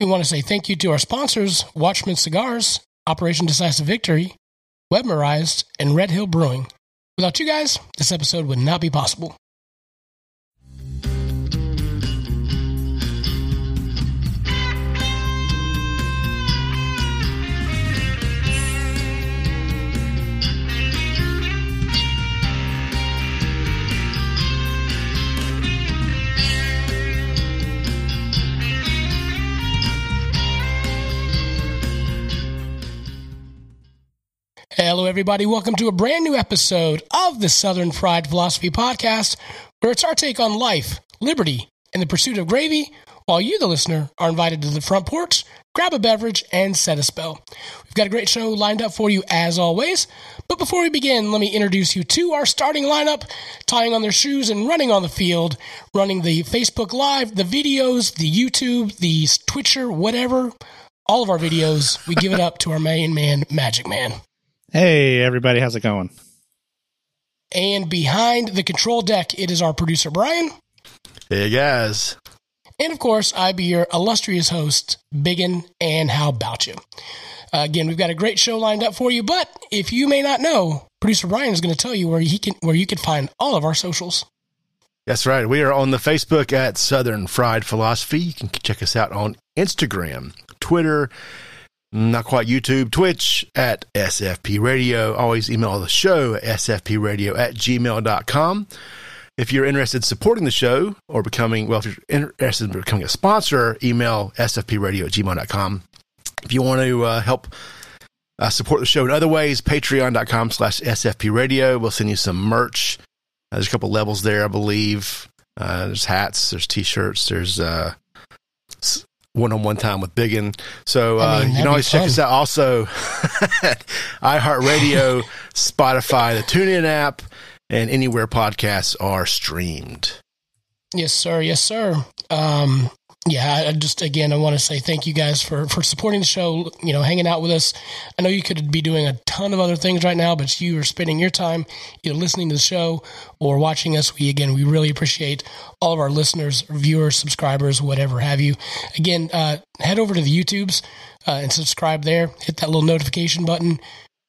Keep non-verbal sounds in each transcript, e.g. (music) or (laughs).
We want to say thank you to our sponsors, Watchman Cigars, Operation Decisive Victory, Webmerized, and Red Hill Brewing. Without you guys, this episode would not be possible. Hello, everybody. Welcome to a brand new episode of the Southern Fried Philosophy Podcast, where it's our take on life, liberty, and the pursuit of gravy, while you, the listener, are invited to the front porch, grab a beverage, and set a spell. We've got a great show lined up for you as always. But before we begin, let me introduce you to our starting lineup, tying on their shoes and running on the field, running the Facebook Live, the videos, the YouTube, the Twitcher, whatever. All of our videos, we give it up to our main man, Magic Man. Hey, everybody, how's it going? And behind the control deck, it is our producer, Brian. Hey, guys. And of course, I be your illustrious host, Biggin, and how about you? Uh, again, we've got a great show lined up for you, but if you may not know, producer Brian is going to tell you where he can where you can find all of our socials. That's right. We are on the Facebook at Southern Fried Philosophy. You can check us out on Instagram, Twitter, not quite YouTube, Twitch at SFP Radio. Always email the show at sfpradio at gmail.com. If you're interested in supporting the show or becoming, well, if you're interested in becoming a sponsor, email sfpradio at gmail.com. If you want to uh, help uh, support the show in other ways, patreon.com slash sfpradio. We'll send you some merch. Uh, there's a couple levels there, I believe. Uh, there's hats, there's t-shirts, there's uh, one-on-one time with Biggin. So uh, I mean, you can always be check us out. Also, (laughs) iHeartRadio, Spotify, the TuneIn app, and anywhere podcasts are streamed. Yes, sir. Yes, sir. Um, yeah, I just again, I want to say thank you guys for for supporting the show. You know, hanging out with us. I know you could be doing a ton of other things right now, but you are spending your time either listening to the show or watching us. We again, we really appreciate all of our listeners, viewers, subscribers, whatever have you. Again, uh, head over to the YouTubes uh, and subscribe there. Hit that little notification button.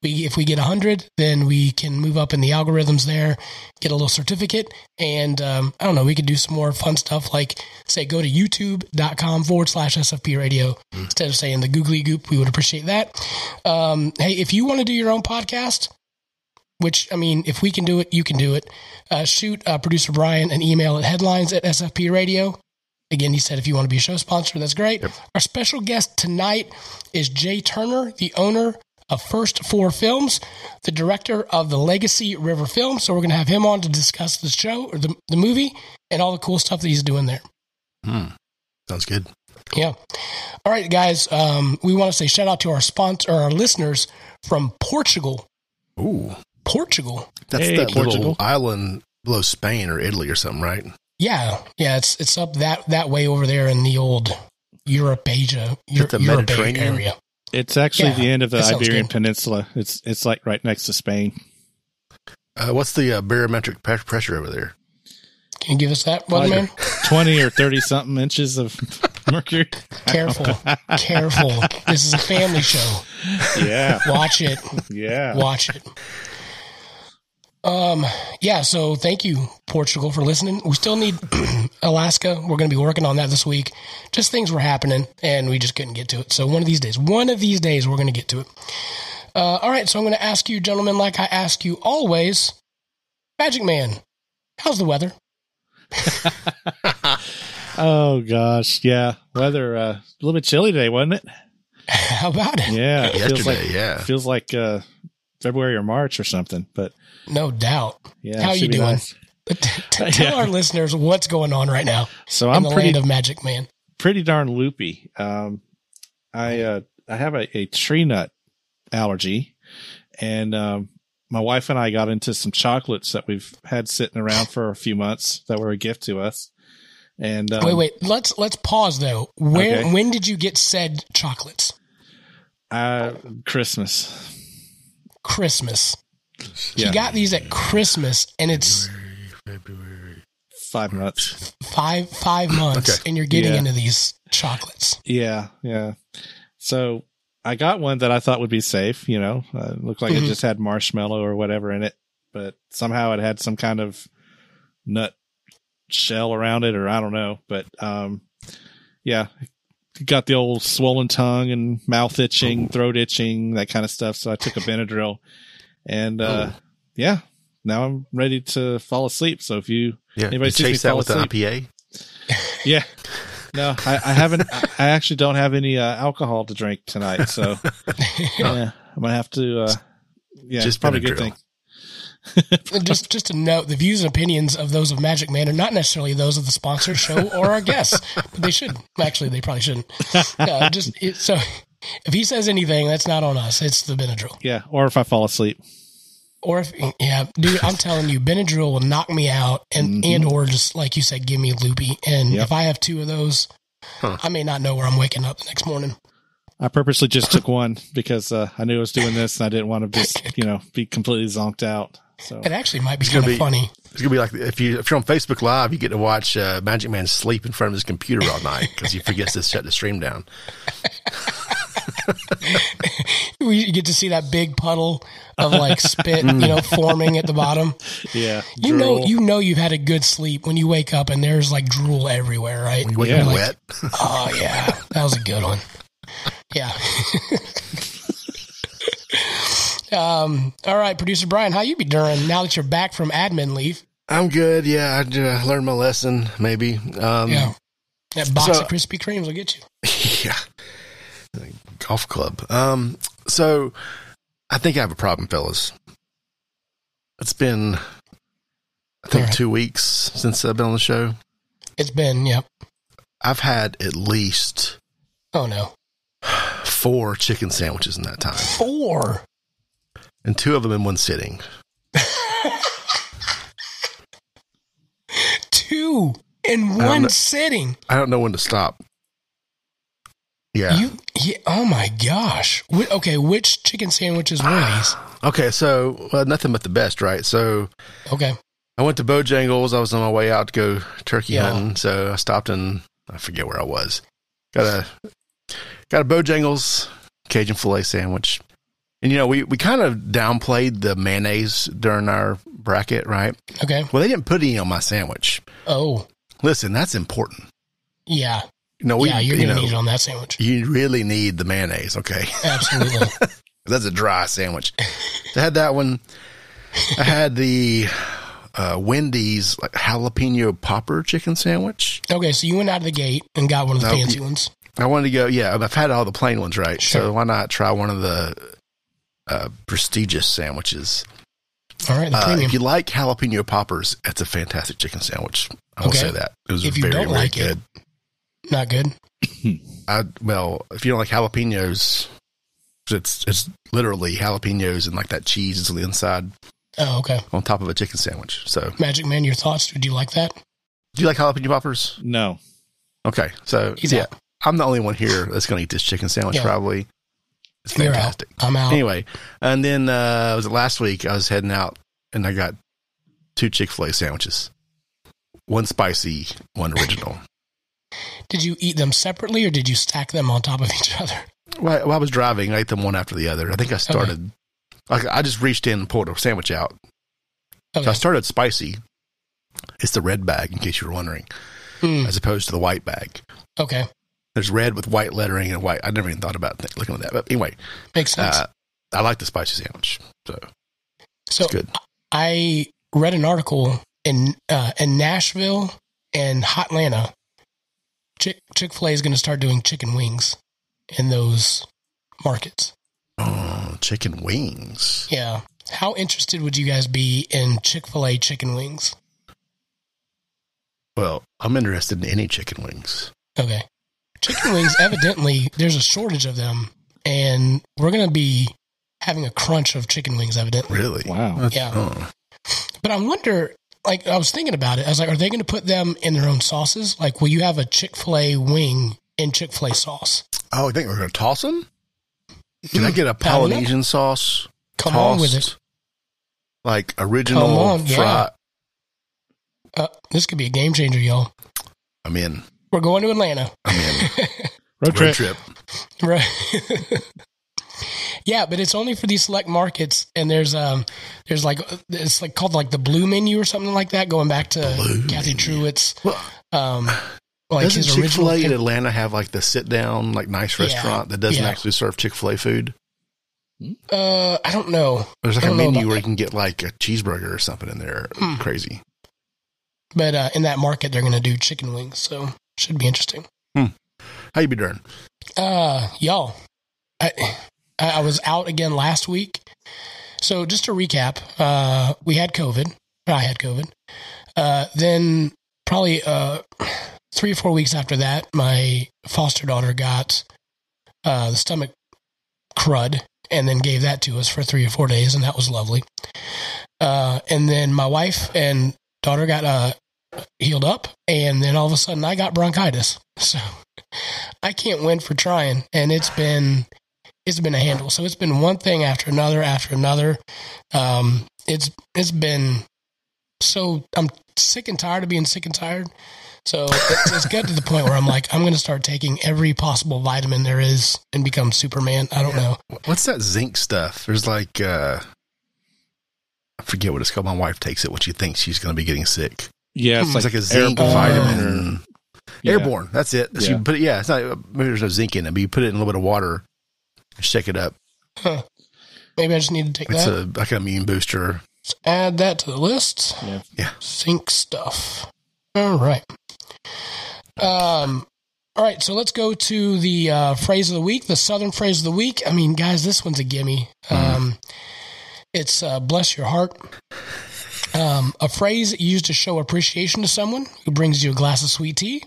We, if we get 100, then we can move up in the algorithms there, get a little certificate, and um, I don't know, we could do some more fun stuff like, say, go to youtube.com forward slash SFP radio instead of saying the googly goop. We would appreciate that. Um, hey, if you want to do your own podcast, which, I mean, if we can do it, you can do it, uh, shoot uh, producer Brian an email at headlines at SFP radio. Again, he said if you want to be a show sponsor, that's great. Our special guest tonight is Jay Turner, the owner of First Four Films, the director of the Legacy River Film. So we're going to have him on to discuss the show or the, the movie and all the cool stuff that he's doing there. Sounds good. Yeah. All right, guys. Um, we want to say shout out to our sponsor, or our listeners from Portugal. Ooh, Portugal. that's Hey, that little island below Spain or Italy or something, right? Yeah, yeah. It's it's up that that way over there in the old Europe, Asia, Euro, the Europe Mediterranean? area. It's actually Yeah, the end of the Iberian good. Peninsula. It's it's like right next to Spain. Uh, what's the uh, barometric pressure over there? Can you give us that, Weatherman? (laughs) Twenty or thirty something inches of (laughs) mercury. Careful, careful. This is a family show. (laughs) Yeah, Watch it. yeah. Watch it. Um, yeah, so thank you, Portugal, for listening. We still need (clears throat) Alaska. We're going to be working on that this week. Just things were happening, and we just couldn't get to it. So one of these days, one of these days, we're going to get to it. Uh, all right, so I'm going to ask you, gentlemen, like I ask you always, Magic Man, how's the weather? (laughs) Oh gosh, yeah. Weather uh, a little bit chilly today, wasn't it? (laughs) How about it? Yeah, it feels Yesterday, like yeah. feels like uh, February or March or something. But No doubt. yeah, How you doing? nice. (laughs) Tell Yeah. our listeners what's going on right now So I'm the pretty land of Magic Man. pretty darn loopy. Um, I uh, I have a, a tree nut allergy, and um, my wife and I got into some chocolates that we've had sitting around for a few months that were a gift to us. And um, wait, wait. Let's let's pause though. Where Okay. when did you get said chocolates? uh, Christmas. Christmas. Yeah. Got these at Christmas, and it's February. five months. Five five months, Okay. and you're getting Yeah. into these chocolates. Yeah, yeah. So I got one that I thought would be safe. You know, uh, it looked like Mhm. it just had marshmallow or whatever in it, but somehow it had some kind of nut shell around it, or I don't know. But um, yeah, got the old swollen tongue and mouth itching, throat itching, that kind of stuff. So I took a Benadryl, and uh, yeah, now I'm ready to fall asleep. So if you Yeah. Anybody You sees me chase that fall with an asleep? IPA? (laughs) Yeah. No, I, I haven't. I- I actually don't have any uh, alcohol to drink tonight, so (laughs) yeah, I'm gonna have to. Uh, yeah, Just it's probably a good Benadryl. thing. just just to note, the views and opinions of those of Magic Man are not necessarily those of the sponsored show or our guests, but they should. Actually, they probably shouldn't. (laughs) Uh, just it, so if he says anything, that's not on us. It's the Benadryl. Yeah, or if I fall asleep. Or if yeah, dude, I'm telling you, Benadryl will knock me out, and Mhm. and or just like you said, give me loopy. And Yep. if I have two of those, Huh. I may not know where I'm waking up the next morning. I purposely just took one because uh, I knew I was doing this, and I didn't want to just (laughs) you know be completely zonked out. So It actually might be It's gonna kind of be- funny. It's gonna be like if you if you're on Facebook Live, you get to watch uh, Magic Man sleep in front of his computer all night because he forgets to shut the stream down. (laughs) (laughs) We get to see that big puddle of like spit, you know, forming at the bottom. yeah, You know, you know, you've had a good sleep when you wake up and there's like drool everywhere, right? You wake Yeah. up Like, wet. Oh yeah, that was a good one. Yeah. (laughs) um. All right, producer Brian, how you be doing now that you're back from admin leave? I'm good. Yeah, I uh, learned my lesson. Maybe. Um, Yeah. That box so- of Krispy Kremes will get you. (laughs) yeah. Golf club. Um, so I think I have a problem, fellas. It's been, I think, Alright. two weeks since I've been on the show. It's been, yep. I've had at least Oh no, four chicken sandwiches in that time, four. and two of them in one sitting. (laughs) Two in one know. sitting. I don't know when to stop. Yeah. You, yeah, oh my gosh. Wh- okay, which chicken sandwiches were (sighs) these? okay, so well, nothing but the best, right? So Okay, I went to Bojangles. I was on my way out to go turkey Yeah. hunting, so I stopped and I forget where I was. Got a got a Bojangles Cajun filet sandwich, and you know we we kind of downplayed the mayonnaise during our bracket, right? okay. Well, they didn't put any on my sandwich. Oh, Listen, that's important. yeah, Know, we yeah. You're you gonna know need it on that sandwich. you really need the mayonnaise, okay? Absolutely. (laughs) That's a dry sandwich. I had that one. I had the uh, Wendy's like jalapeno popper chicken sandwich. okay, so you went out of the gate and got one of the No, fancy ones. I wanted to go. Yeah, I've had all the plain ones, right? Sure. So why not try one of the uh, prestigious sandwiches? All right, the Uh, if you like jalapeno poppers, it's a fantastic chicken sandwich. I will Okay. say that it was If you very, don't very like it- good. Not good. I well, if you don't like jalapenos, it's it's literally jalapenos and like that cheese is on the inside Oh, okay. on top of a chicken sandwich. So, Magic Man, your thoughts? Would you like that? do you like jalapeno poppers? no. Okay, so He's yeah, out. I'm the only one here that's going to eat this chicken sandwich. Yeah. Probably, it's You're out. fantastic. I'm out. Anyway, and then uh, was it last week? I was heading out and I got two Chick Fil A sandwiches, one spicy, one original. Did you eat them separately or did you stack them on top of each other? While, while I was driving, I ate them one after the other. I think I started. Like I just reached in and pulled a sandwich out. Okay. So I started spicy. It's the red bag, in case you were wondering, Hmm, as opposed to the white bag. okay. There's red with white lettering and white. I never even thought about looking at that. But anyway, Makes sense. uh, I like the spicy sandwich. So so it's good. I read an article in uh, in Nashville and Hotlanta. Chick Chick Fil A is going to start doing chicken wings in those markets. Oh, chicken wings. Yeah. How interested would you guys be in Chick Fil A chicken wings? Well, I'm interested in any chicken wings. Okay. Chicken wings, evidently, there's a shortage of them, and we're going to be having a crunch of chicken wings, evidently. Really? Wow. That's- Yeah. oh. But I wonder, like, I was thinking about it. I was like, are they going to put them in their own sauces? Like, will you have a Chick fil A wing in Chick fil A sauce? Oh, I think we're going to toss them? Can I get a Hmm. I don't know. Polynesian sauce? Come on with it. Like original Come on, yeah. fry. Uh, this could be a game changer, y'all. I'm in. We're going to Atlanta. I'm in. (laughs) Road Road trip. trip. Right. (laughs) yeah, but it's only for these select markets, and there's um, there's like it's like called like the Blue Menu or something like that. Going back to Blue Cathy Truett's, Well, um, like doesn't his Chick. Fil A in Atlanta have like the sit down, like nice Yeah. restaurant that doesn't Yeah. actually serve Chick Fil A food? Uh, I don't know, There's like a menu where that. you can get like a cheeseburger or something in there. Hmm. Crazy. but uh, in that market they're going to do chicken wings, so should be interesting. How you be doing? Uh, y'all, I I was out again last week. So just to recap, uh, we had COVID. I had COVID. Uh, then probably uh three or four weeks after that, my foster daughter got uh the stomach crud, and then gave that to us for three or four days, and that was lovely. Uh, and then my wife and daughter got uh healed up, and then all of a sudden I got bronchitis. (laughs) So I can't win for trying, and it's been it's been a handle. So it's been one thing after another after another. Um, it's it's been so I'm sick and tired of being sick and tired. So it's, it's got to the point where I'm like, I'm going to start taking every possible vitamin there is and become Superman. I don't know. What's that zinc stuff? There's like uh I forget what it's called. My wife takes it when she thinks she's going to be getting sick. Yeah, it's It's like, like a zinc airborne vitamin. or- yeah. Airborne. That's it. So Yeah. you put it. Yeah, it's not. Maybe there's no zinc in it, but you put it in a little bit of water, shake it up. Huh. Maybe I just need to take It's that. a like an immune booster. Let's add that to the list. Yeah. Yeah. Zinc stuff. All right. Um. All right, so let's go to the uh, phrase of the week, the Southern phrase of the week. I mean, guys, this one's a gimme. Um, it's uh, "bless your heart," um, a phrase used to show appreciation to someone who brings you a glass of sweet tea,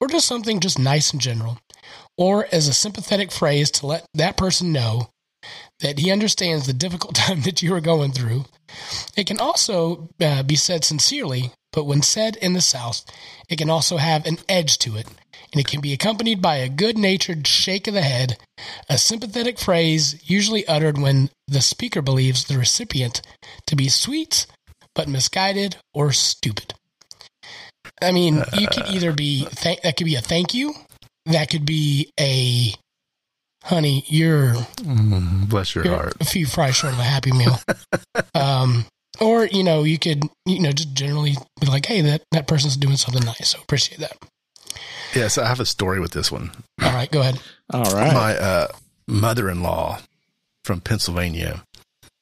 or just something just nice in general, or as a sympathetic phrase to let that person know that he understands the difficult (laughs) time that you are going through. It can also uh, be said sincerely, but when said in the South, it can also have an edge to it, and it can be accompanied by a good natured shake of the head, a sympathetic phrase usually uttered when the speaker believes the recipient to be sweet, but misguided or stupid. I mean, you could either be, th- that could be a thank you, that could be a, honey, you're Mm, bless your you're heart. a few fries short of a happy meal. (laughs) um, or you know, you could you know just generally be like, hey, that that person's doing something nice, so appreciate that. Yes, I have a story with this one. All right, go ahead. All right. My uh, mother-in-law from Pennsylvania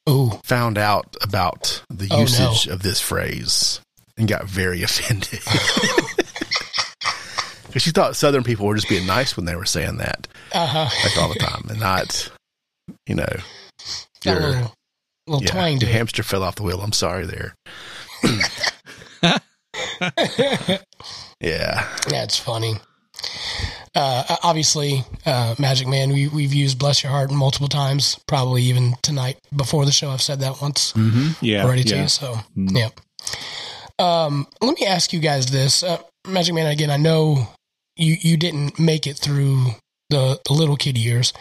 Ooh, found out about the Oh, no. usage of this phrase and got very (laughs) offended. (laughs) Because she thought Southern people were just being nice when they were saying that, uh huh. like all the time, and not, you know, your- little little yeah, twang the hamster fell off the wheel. I'm sorry there. Yeah. That's funny. Uh, obviously, uh, Magic Man, we, we've used Bless Your Heart multiple times, probably even tonight before the show. I've said that once Mm-hmm. yeah. already yeah. too. So, Mm. yeah. Um, let me ask you guys this, uh, Magic Man. Again, I know you you didn't make it through the, the little kid years,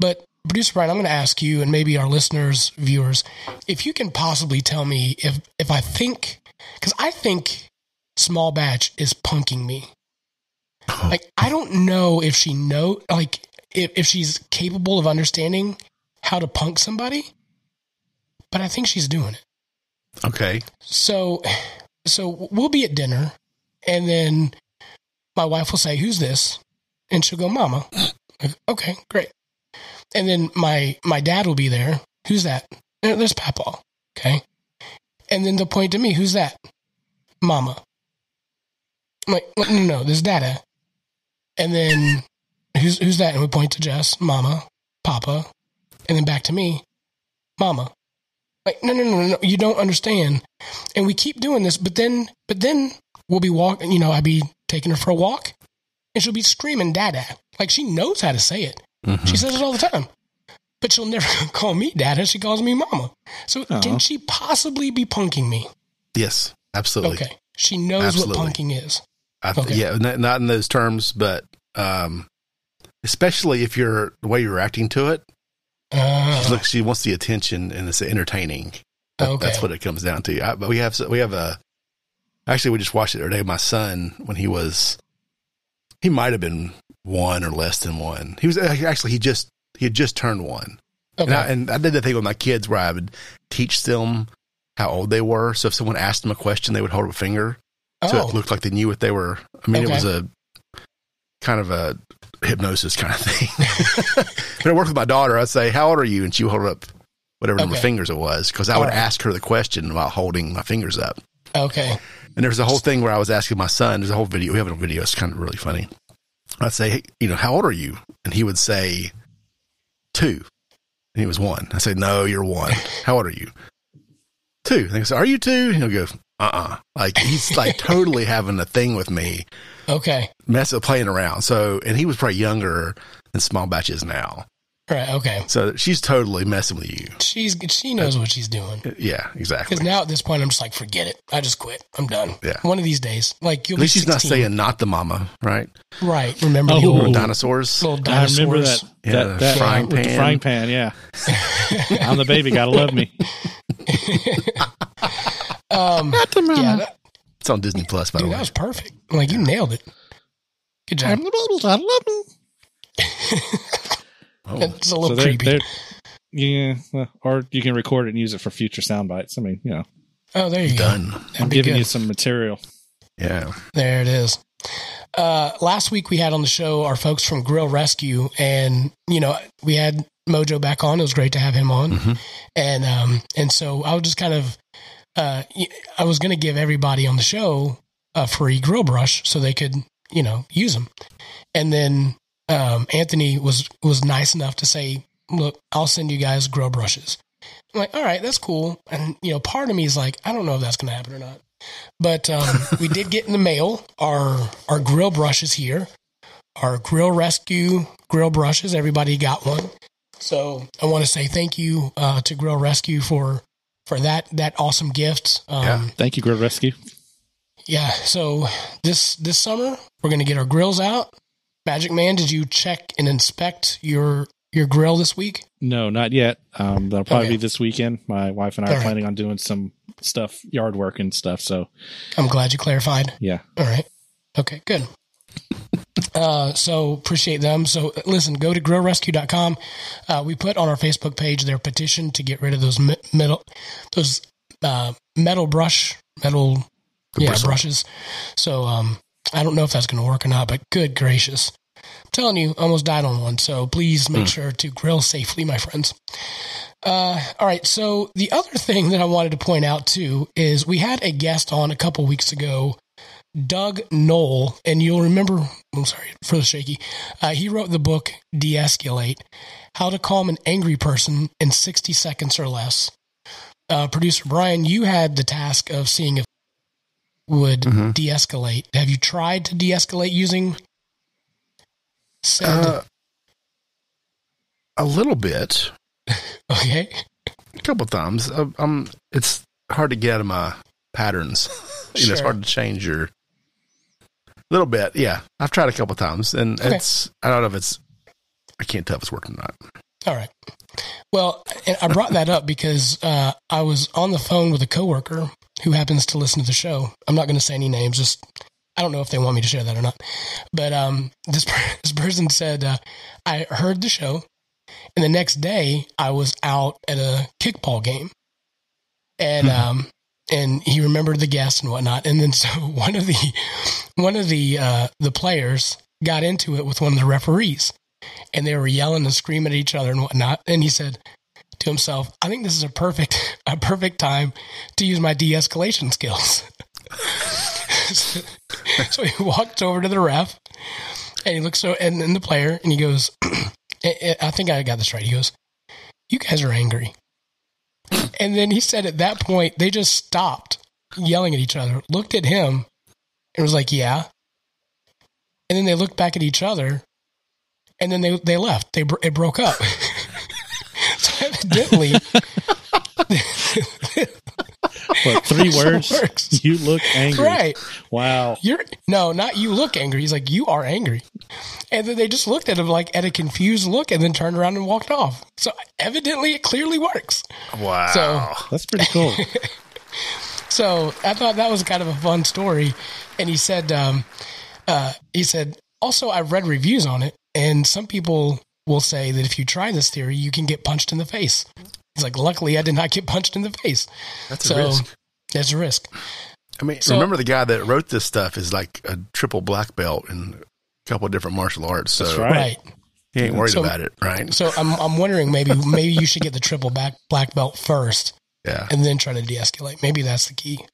but producer Brian, I'm going to ask you and maybe our listeners, viewers, if you can possibly tell me if if I think because I think Small Batch is punking me. Like I don't know if she know like if, if she's capable of understanding how to punk somebody, but I think she's doing it. Okay. So, so we'll be at dinner, and then my wife will say, "Who's this?" And she'll go, "Mama." Like, okay, great. And then my my dad will be there. Who's that? Uh, there's Papa. Okay. And then they'll point to me. Who's that? Mama. I'm like, no, no, no, there's Dada. And then who's who's that? And we point to Jess, Mama, Papa, and then back to me, Mama. Like, no, no, no, no, you don't understand. And we keep doing this, but then, but then we'll be walking, you know, I'd be taking her for a walk and she'll be screaming dada. Like she knows how to say it. Mhm. She says it all the time. But she'll never (laughs) call me dada. She calls me mama. So Aw. can she possibly be punking me? Yes, absolutely. Okay. She knows Absolutely. what punking is. I th- Okay. Yeah, not, not in those terms, but um, especially if you're the way you're acting to it. Uh, She looks, she wants the attention, and it's entertaining. That- Okay. That's what it comes down to. I, but we have we have a Actually, we just watched it the other day. My son, when he was, he might have been one or less than one. He was actually he just he had just turned one. Okay. And I, and I did the thing with my kids where I would teach them how old they were. So if someone asked them a question, they would hold up a finger so oh, it looked like they knew what they were. I mean, Okay. it was a kind of a hypnosis kind of (laughs) thing. when I worked with my daughter. I'd say, "How old are you?" and she would hold up whatever number of fingers it was because I would right. ask her the question while holding my fingers up. okay. And there's a whole thing where I was asking my son. There's a whole video. We have a video. It's kind of really funny. I'd say, hey, you know, how old are you? And he would say, two. And he was one. I say, no, you're one. How old are you? Two. And I said, are you two? And he'll go, uh uh Like he's like totally having a thing with me, Okay. mess of playing around. So, and he was probably younger than small batches now. Right. Okay. So she's totally messing with you. She's she knows what she's doing. Yeah, exactly. Because now at this point, I'm just like, forget it. I just quit. I'm done. Yeah. One of these days, like you'll At least be she's not saying not the mama, right? right. Remember Oh. the old Dinosaurs. little dinosaurs. I remember that. Yeah, that, that frying with the pan. frying pan. Yeah, (laughs) I'm the baby. Gotta love me. (laughs) Um, yeah, that, It's on Disney Plus, by the way. that was perfect. Like you nailed it. Good job. I'm the baby. Gotta love me. (laughs) Oh. (laughs) It's a little So they're, creepy. they're yeah, or you can record it and use it for future sound bites. I mean, you know, oh, there you go. Done. That'd I'm giving good. you some material. Yeah. There it is. Uh, last week we had on the show our folks from Grill Rescue, and you know we had Mojo back on. It was great to have him on, Mhm. and um, and so I was just kind of, uh, y- I was going to give everybody on the show a free grill brush so they could you know use them, and then um, Anthony was was nice enough to say, look, I'll send you guys grill brushes. I'm like, all right, that's cool, and you know, part of me is like, I don't know if that's going to happen or not. But um, (laughs) we did get in the mail our our grill brushes here, our grill rescue grill brushes. Everybody got one, so I want to say thank you uh, to Grill Rescue for for that that awesome gift. Um, Yeah. Thank you, Grill Rescue. yeah. So this this summer we're gonna get our grills out. Magic Man, did you check and inspect your your grill this week? No, not yet. Um, that'll probably Okay. be this weekend. My wife and I All are right. planning on doing some stuff, yard work and stuff. So I'm glad you clarified. yeah, All right. Okay, good. Uh, so appreciate them. So listen, go to grillrescue.com. Uh, we put on our Facebook page their petition to get rid of those me- metal, those, uh, metal brush, metal, yeah, brushes. So, um, I don't know if that's going to work or not, but good gracious. I'm telling you, I almost died on one. So please make sure to grill safely, my friends. Uh, all right. So the other thing that I wanted to point out too is we had a guest on a couple weeks ago, Doug Noll, and you'll remember. I'm sorry for the shaky. Uh, he wrote the book De-escalate: How to Calm an Angry Person in 60 Seconds or Less. Uh, Producer Brian, you had the task of seeing if would Mhm. de-escalate. Have you tried to de-escalate using? Uh, a little bit. (laughs) okay. A couple times. Uh, um, it's hard to get my patterns. (laughs) you know, it's hard to change your. little bit, yeah. I've tried a couple times, and Okay. it's. I don't know if it's. I can't tell if it's working or not. All right. Well, and I brought that up because uh, I was on the phone with a coworker who happens to listen to the show. I'm not going to say any names. Just I don't know if they want me to share that or not. But um, this per- (laughs) this person said uh, I heard the show, and the next day I was out at a kickball game, and Mhm. um, and he remembered the guest and whatnot. And then (laughs) so one of the one of the uh, the players got into it with one of the referees and they were yelling and screaming at each other and whatnot. And he said to himself, "I think this is a perfect (laughs) a perfect time to use my de-escalation skills." (laughs) so he walked over to the ref and he looks so and then the player and he goes, (clears throat) I think I got this right. He goes, "You guys are angry." And then he said at that point they just stopped yelling at each other, looked at him, and was like, "Yeah." And then they looked back at each other, and then they they left. They it broke up. (laughs) so evidently, what three That's (laughs) how it words? works. You look angry. right? Wow. You're no, not you look angry. He's like, you are angry. And then they just looked at him like at a confused look, and then turned around and walked off. So evidently, it clearly works. Wow. So That's pretty cool. (laughs) so I thought that was kind of a fun story. And he said, um, uh, he said, also, I've read reviews on it, and some people will say that if you try this theory, you can get punched in the face. He's like, luckily, I did not get punched in the face. That's a So risk. there's a risk. I mean, So- remember the guy that wrote this stuff is like a triple black belt in a couple of different martial arts. So That's right. Right. he ain't worried So- about it, right? So I'm I'm wondering maybe maybe you should get the triple back black belt first Yeah. and then try to de-escalate. Maybe that's the key.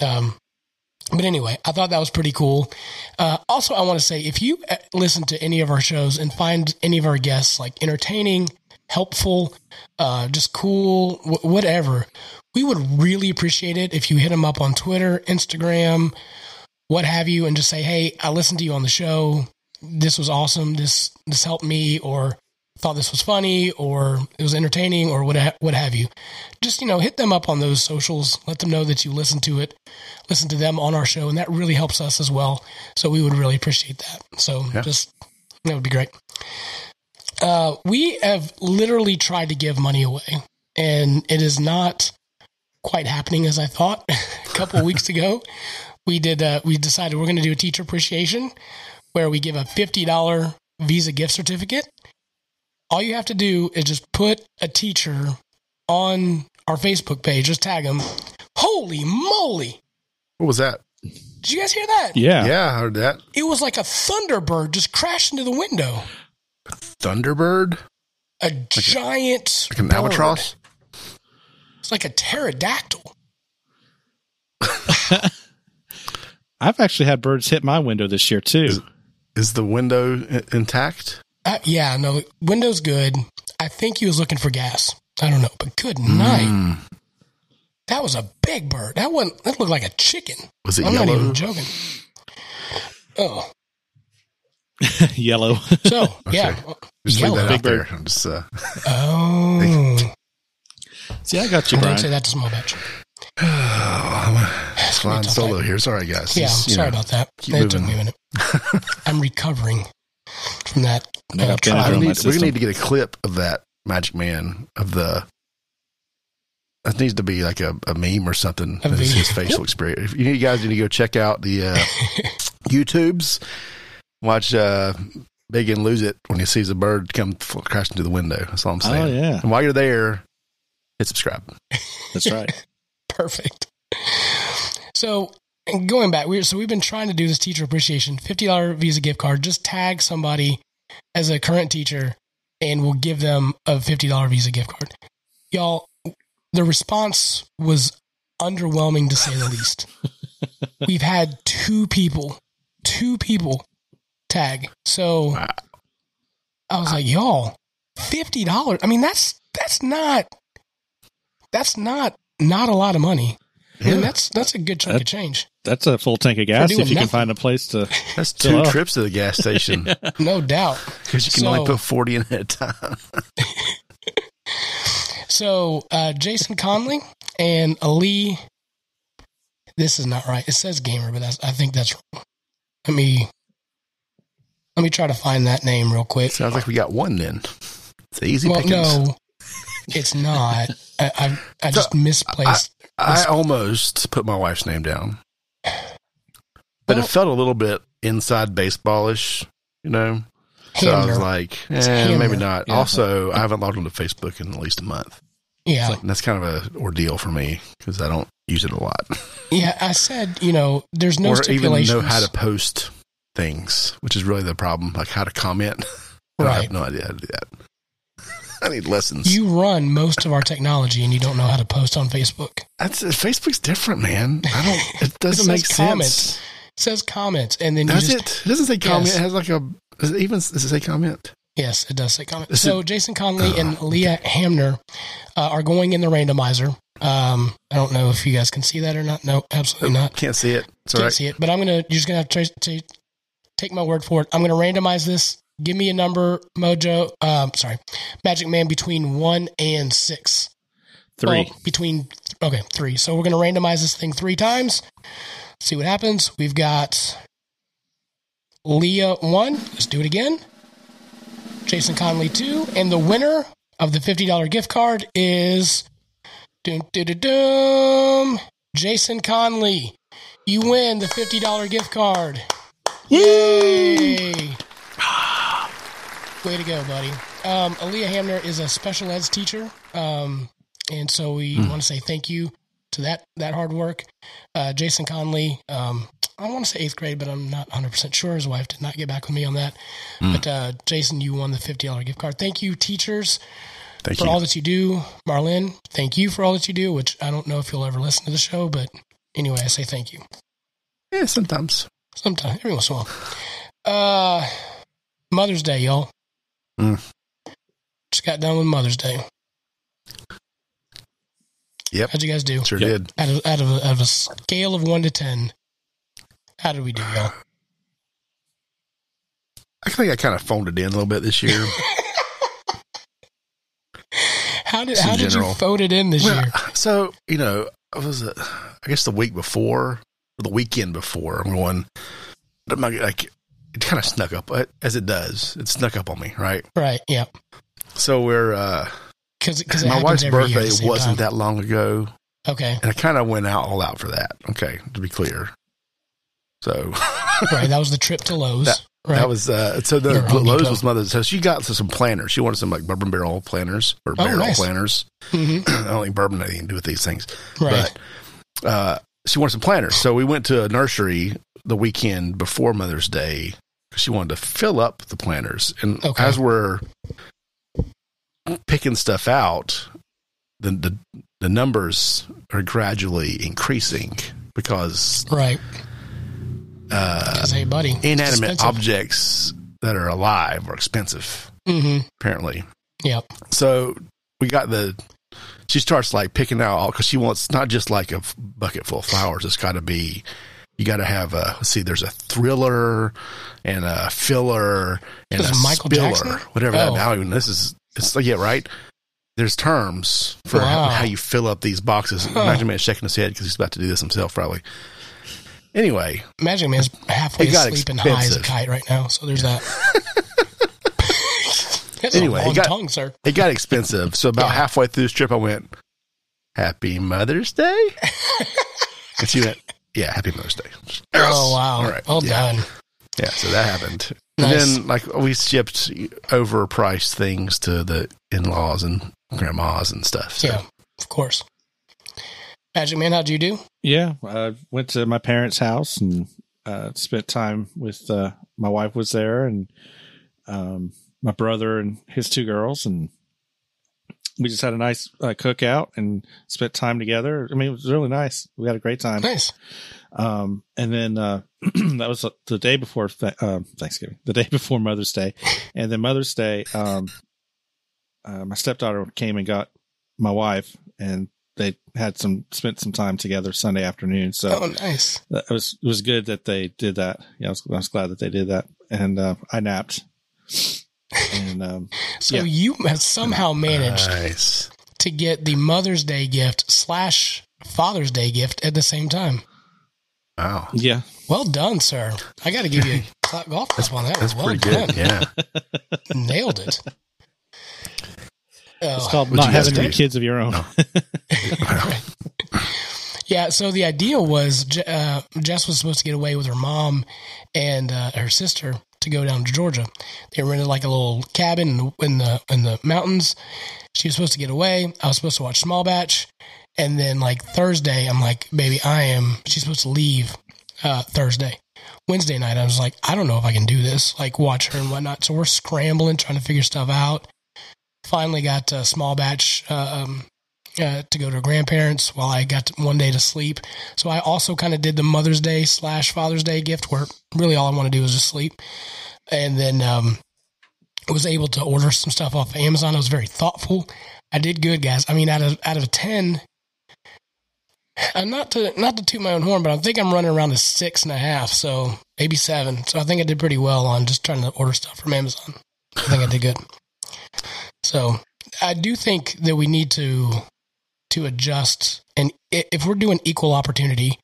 Um, but anyway, I thought that was pretty cool. Uh, also, I want to say if you uh, listen to any of our shows and find any of our guests like entertaining, helpful, uh, just cool, wh- whatever, we would really appreciate it if you hit them up on Twitter, Instagram, what have you, and just say, "Hey, I listened to you on the show. This was awesome. This this helped me," or thought this was funny, or it was entertaining, or what ha- what have you. Just you know, hit them up on those socials. Let them know that you listen to it, listen to them on our show, and that really helps us as well. So we would really appreciate that. So Yeah. just that would be great. Uh, we have literally tried to give money away, and it is not quite happening as I thought. (laughs) a couple weeks (laughs) ago, we did. Uh, we decided we're going to do a teacher appreciation, where we give a fifty dollar Visa gift certificate. All you have to do is just put a teacher on our Facebook page. Just tag them. Holy moly! What was that? Did you guys hear that? Yeah. Yeah, I heard that. It was like a thunderbird just crashed into the window. A thunderbird? A giant Like an bird. albatross? It's like a pterodactyl. (laughs) I've actually had birds hit my window this year too. Is the window i- intact? Uh, yeah, no, window's good. I think he was looking for gas. I don't know, but good night. Mm. That was a big bird. That one that looked like a chicken. Was it I'm not yellow? even joking. Oh, (laughs) Yellow. so (laughs) yeah, Just leave yellow. that Big out there. bird. I'm just, uh, Oh, See, I got you, don't say that to small batch. Oh, (sighs) I'm flying solo here. Sorry, guys. Yeah, Just, sorry know, about that. keep It took moving. me a minute. I'm recovering from that. Uh, Benadryl we need, we're system. gonna need to get a clip of that Magic Man of the. That needs to be like a, a meme or something. A That's his facial expression. If you guys need to go check out the uh, (laughs) YouTubes, watch uh, Big and lose it when he sees a bird come f- crashing through the window. That's all I'm saying. Oh yeah, And while you're there, hit subscribe. that's right. (laughs) Perfect. So and going back, we so we've been trying to do this teacher appreciation fifty dollar Visa gift card. Just tag somebody as a current teacher, and we'll give them a fifty dollar Visa gift card. Y'all, the response was underwhelming to say the (laughs) least. we've had two people, two people tag. So Wow. I was like, y'all, fifty dollars. I mean, that's that's not that's not not a lot of money. I mean, that's that's a good chunk That- of change. That's a full tank of gas if you can find a place to. (laughs) That's two up. trips to the gas (laughs) station because No doubt. Because you can So- only put 40 in at a time. (laughs) So uh, Jason Conley and Ali. This is not right. It says gamer, but that's, I think that's wrong. Let me let me try to find that name real quick. Sounds like we got one then. It's easy Well, pickings. no, it's not. I I, I just misplaced. I almost put my wife's name down, but Well- it felt a little bit inside baseballish, you know. So I was like, eh, maybe not. Yeah. Also, I haven't logged into Facebook in at least a month. yeah, And that's kind of a ordeal for me because I don't use it a lot, (laughs) yeah. I said, you know, there's no or even know how to post things, which is really the problem. Like how to comment. right. (laughs) I have no idea how to do that. (laughs) I need lessons. You run most of our technology, and you don't know how to post on Facebook. That's Facebook's different, man. I don't. (laughs) It doesn't says make sense. comments. It says comments, and then you Does just it? It doesn't say comment. Yes. It has like a. Does it even does it say comment? Yes, it does say comment. Is So it- Jason Conley and Leah Hamner uh, are going in the randomizer. Um, I don't know if you guys can see that or not. No, absolutely not. Can't see it. It's all Can't right. see it. But I'm gonna. You're just gonna have to, to take my word for it. I'm gonna randomize this. Give me a number, Mojo. Um, sorry, Magic Man between one and six. Three. Well, between okay, three. So we're gonna randomize this thing three times. See what happens. We've got Leah one. Let's do it again. Jason Conley two, and the winner of the fifty dollar gift card is dum, dum, dum, Jason Conley, you win the $50 gift card. Yay! Way to go, buddy. Um, Aaliyah Hamner is a special eds teacher. Um, and so we want to say thank you to that, that hard work. Uh, Jason Conley, um, I want to say eighth grade, but I'm not 100% sure. His wife did not get back with me on that. But uh, Jason, you won the $50 gift card. Thank you, teachers Thank for you. all that you do. Marlin. thank you for all that you do, which I don't know if you'll ever listen to the show, but anyway, I say thank you. yeah, sometimes. Sometimes, every once in a while. Uh, Mother's Day, y'all. Mm. Just got done with Mother's Day. Yep. How'd you guys do? Sure Yep. did. Out of, out of, a, out of a scale of one to 10, how did we do, y'all? I think I kind of phoned it in a little bit this year. (laughs) How did, Just how did you phone it in this Well, year? (laughs) So, you know, I was, uh, I guess the week before, or the weekend before, I'm going, I'm not, like, it kind of snuck up, as it does. It snuck up on me, right? Right, yeah. So we're, uh, Because my wife's birthday wasn't that long ago. Okay, and I kind of went out all out for that. Okay, to be clear. So (laughs) right. That was the trip to Lowe's. That- right. that was, uh, so the Lowe's was mother's. So she got some planners. She wanted some like bourbon barrel planners or Oh, barrel nice. planners. hmm (clears throat) I don't think bourbon had anything to do with these things. Right. But uh, she wanted some planners. So we went to a nursery the weekend before Mother's Day. She wanted to fill up the planners. And Okay. as we're picking stuff out, the, the, the numbers are gradually increasing because right. uh, hey, buddy. inanimate objects that are alive are expensive, hmm apparently. Yep. So we got the. She starts like picking out all because she wants not just like a bucket full of flowers. It's got to be. You got to have a. See. There's a thriller, and a filler, and a Michael spiller, Jackson? whatever that. Oh. Now even this is. It's like yeah, right. There's terms for how, Wow. how you fill up these boxes. Huh. Magic Man shaking his head because he's about to do this himself, probably. Anyway, Magic Man's halfway asleep and high as a kite right now. So there's that. (laughs) Anyway, it got- tongue, sir. it got expensive. So about Yeah. halfway through this trip, I went, "Happy Mother's Day," and she went, "Yeah, Happy Mother's Day." (laughs) Oh wow! All right. Well yeah. done. Yeah, so that happened. Nice. And then, like, we shipped overpriced things to the in-laws and grandmas and stuff. So. Yeah, of course. Magic Man, how'd you do? Yeah, I went to my parents' house and uh, spent time with uh, my wife was there and um, my brother and his two girls, and we just had a nice uh, cookout and spent time together. I mean, it was really nice. We had a great time. Nice. Um, and then uh, (clears throat) that was the day before th- um, Thanksgiving, the day (laughs) before Mother's Day, and then Mother's Day. Um, uh, my stepdaughter came and got my wife, and they had some spent some time together Sunday afternoon. So Oh, nice. that was it was good that they did that. Yeah, I was, I was glad that they did that, and uh, I napped. And um, (laughs) So Yeah. you have somehow managed Nice. to get the Mother's Day gift slash Father's Day gift at the same time. Wow. yeah, Well done, sir. I got to give you a (laughs) clap golf clap on that. That's one. well pretty good. done. Yeah. (laughs) Nailed it. it's Oh, called not having any kids of your own. (laughs) yeah. So the idea was uh, Jess was supposed to get away with her mom and uh, her sister to go down to Georgia. They rented like a little cabin in the, in the in the mountains. She was supposed to get away. I was supposed to watch Small Batch, and then like Thursday, I'm like, baby, I am. She's supposed to leave uh, Thursday. Wednesday night, I was like, I don't know if I can do this, like watch her and whatnot. So we're scrambling, trying to figure stuff out. Finally got a small batch uh, um, uh, to go to grandparents while I got one day to sleep. So I also kind of did the Mother's Day slash Father's Day gift where really all I want to do is just sleep. And then um, was able to order some stuff off of Amazon. I was very thoughtful. I did good, guys. I mean, out of out of ten, uh, not to not to toot my own horn, but I think I'm running around a six and a half, so maybe seven. So I think I did pretty well on just trying to order stuff from Amazon. I think I did good. So I do think that we need to to adjust, and if we're doing equal opportunity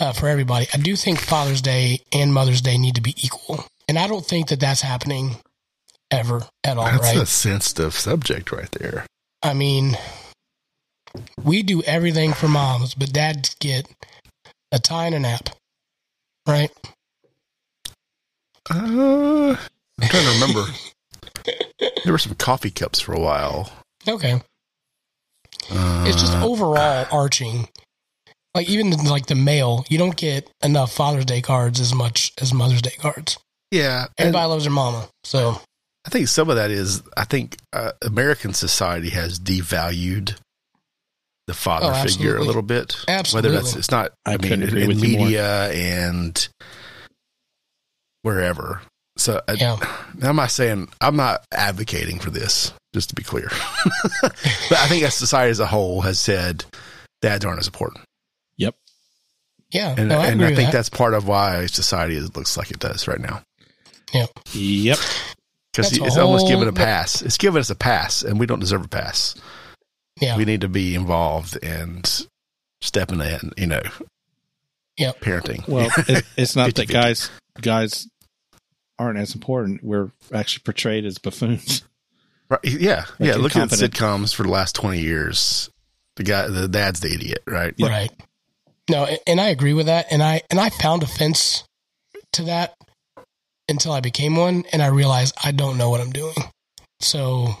uh, for everybody, I do think Father's Day and Mother's Day need to be equal, and I don't think that that's happening ever at all. That's right? a sensitive subject right there. I mean, we do everything for moms, but dads get a tie and a nap, right? Uh, I'm trying to remember. (laughs) there were some coffee cups for a while. Okay, Uh, it's just overall arching. Like even the, like the male, you don't get enough Father's Day cards as much as Mother's Day cards. yeah. Everybody loves their mama, so I think some of that is I think uh, American society has devalued the father Oh, figure a little bit. Absolutely. Whether that's it's not. I I, mean, in, in with you more. media and wherever. So I, yeah, I'm not saying I'm not advocating for this. Just to be clear, (laughs) but I think as society as a whole has said dads aren't as important, Yep. yeah. and, no, I and I think that. that's part of why society looks like it does right now. Yep. Yep. Because it's almost given a pass. It's given us a pass, and we don't deserve a pass. Yeah, we need to be involved and stepping in, you know, Yep. parenting. Well, it, (laughs) it's not that 50-50. guys guys aren't as important. We're actually portrayed as buffoons. Right, yeah, Like yeah. Look at incompetent. sitcoms for the last twenty years. The guy, the dad's the idiot, right? Yeah. Right. No, and I agree with that. And I and I found offense to that until I became one, and I realized I don't know what I'm doing. So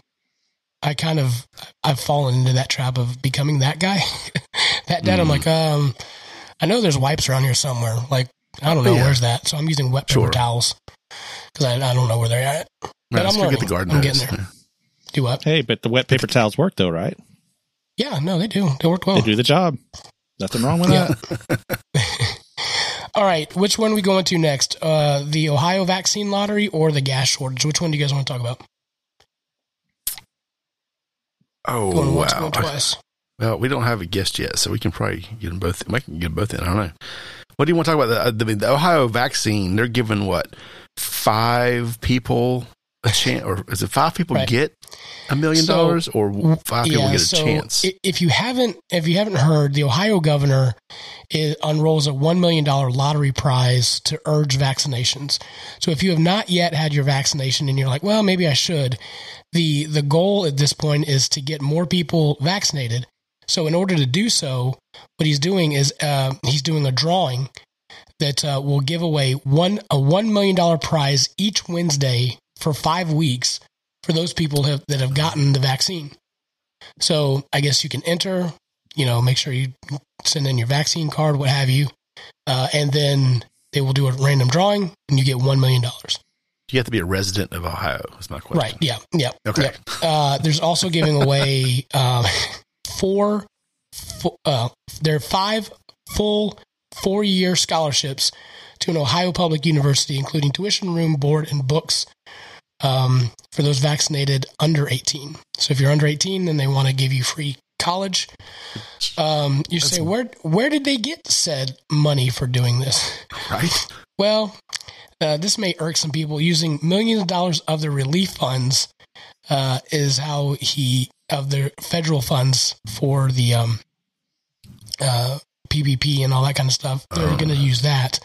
I kind of I've fallen into that trap of becoming that guy. (laughs) that dad, I'm Mm. like, um, I know there's wipes around here somewhere. Like I don't know Yeah. where's that. So I'm using wet paper Sure. towels because I, I don't know where they're at. Right, But let's I'm go get the garden I'm getting there. Do what? Hey, but the wet paper towels work though, right? Yeah, no, they do. They work well. They do the job. Nothing wrong with Yeah. that. (laughs) (laughs) All right, which one are we going to next? Uh, the Ohio vaccine lottery or the gas shortage? Which one do you guys want to talk about? Oh Going once, wow! going twice. Well, we don't have a guest yet, so we can probably get them both. We can get them both in. I don't know. What do you want to talk about? The, uh, the, the Ohio vaccine. They're giving what five people a chance, or is it five people Right. get a million So, dollars, or five people get a so chance? If you haven't, if you haven't heard, the Ohio governor is, unrolls a one million dollar lottery prize to urge vaccinations. So if you have not yet had your vaccination and you're like, well, maybe I should, the the goal at this point is to get more people vaccinated. So in order to do so, what he's doing is uh, he's doing a drawing that uh, will give away one a one million dollar prize each Wednesday for five weeks for those people have, that have gotten the vaccine. So I guess you can enter, you know, make sure you send in your vaccine card, what have you, uh, and then they will do a random drawing, and you get one million dollars. you have to be a resident of Ohio. Is my question. Right? Yeah. Yeah. Okay. Yep. Uh, there's also giving away (laughs) um, four. fu- Uh, there are five full four-year scholarships to an Ohio public university, including tuition, room, board, and books um, for those vaccinated under 18. So if you're under 18, then they want to give you free college. Um, you say where where did they get said money for doing this? Right. Well, uh, this may irk some people. Using millions of dollars of the relief funds uh, is how he of the federal funds for the um, uh, PPP and all that kind of stuff. They're Oh. going to use that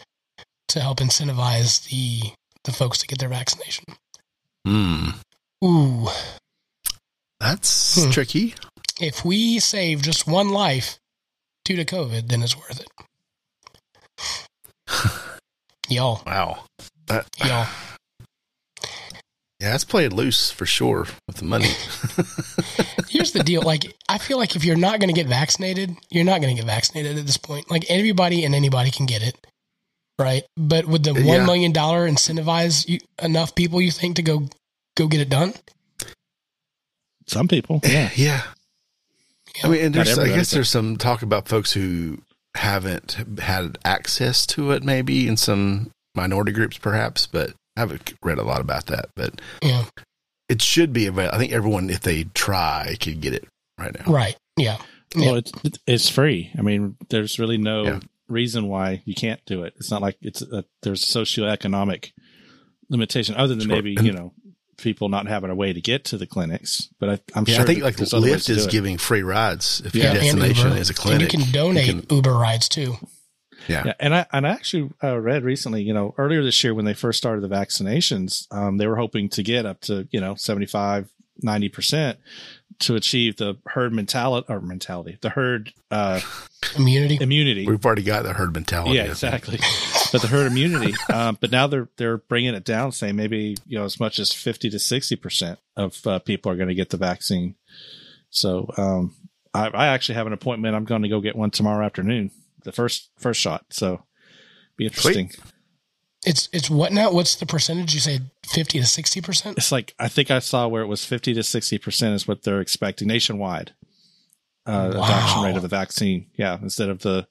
to help incentivize the the folks to get their vaccination. Hmm. Ooh, That's Hmm. tricky. if we save just one life due to COVID, then it's worth it. (sighs) Y'all, Wow. That, (sighs) y'all. yeah, that's played loose for sure with the money. (laughs) Here's the deal. Like, I feel like if you're not going to get vaccinated, you're not going to get vaccinated at this point. Like, everybody and anybody can get it, right? But would the Yeah. one million dollar incentivize you, enough people you think to go go get it done? Some people, yeah. yeah. I mean, and there's, I guess there's some talk about folks who haven't had access to it, maybe in some minority groups, perhaps. But I haven't read a lot about that. But Yeah, it should be available. I think everyone, if they try, could get it right now. right. Yeah, Well, it's it's free. I mean, there's really no Yeah. Reason why you can't do it. It's not like it's a, there's socioeconomic limitation other than Sure. maybe you know people not having a way to get to the clinics. But I, I'm Yeah, sure I think like there's other ways Lyft is giving free rides if Yeah. your destination is a And clinic. you can donate You can- Uber rides too. yeah. Yeah, and I and I actually uh, read recently, you know, earlier this year when they first started the vaccinations, um, they were hoping to get up to you know 75, 90 percent. To achieve the herd mentality or mentality, the herd uh, (laughs) Immunity. immunity. We've already got the herd mentality. Yeah, exactly. but the herd immunity. (laughs) Um, but now they're they're bringing it down, saying maybe you know as much as fifty to sixty percent of uh, people are going to get the vaccine. So um, I, I actually have an appointment. I'm going to go get one tomorrow afternoon, the first first shot. So be interesting. It's it's what now? What's the percentage? You say fifty to sixty percent? It's like I think I saw where it was fifty to sixty percent is what they're expecting nationwide. Uh, Wow. adoption rate of the vaccine, yeah, instead of the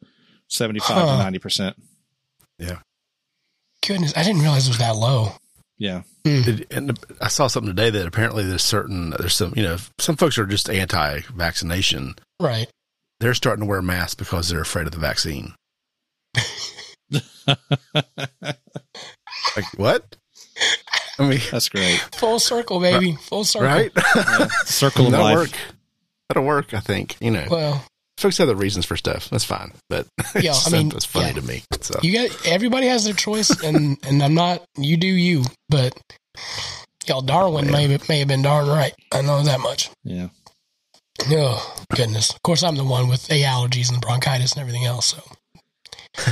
seventy-five Huh. to ninety percent. Yeah. Goodness, I didn't realize it was that low. Yeah, It- and I saw something today that apparently there's certain there's some you know some folks are just anti-vaccination. Right. They're starting to wear masks because they're afraid of the vaccine. (laughs) Like what? I mean, that's great. Full circle, baby. Full circle. right? Yeah. Circle of That'll life. work. That'll work. I think you know. Well, folks have the reasons for stuff. That's fine, but (laughs) Yeah, it's, I mean, it's funny yeah. to me. So you got everybody has their choice, and and I'm not. You do you, but y'all Darwin may have, may have been darn right. I know that much. Yeah. Oh goodness! Of course, I'm the one with the allergies and bronchitis and everything else. So, (laughs)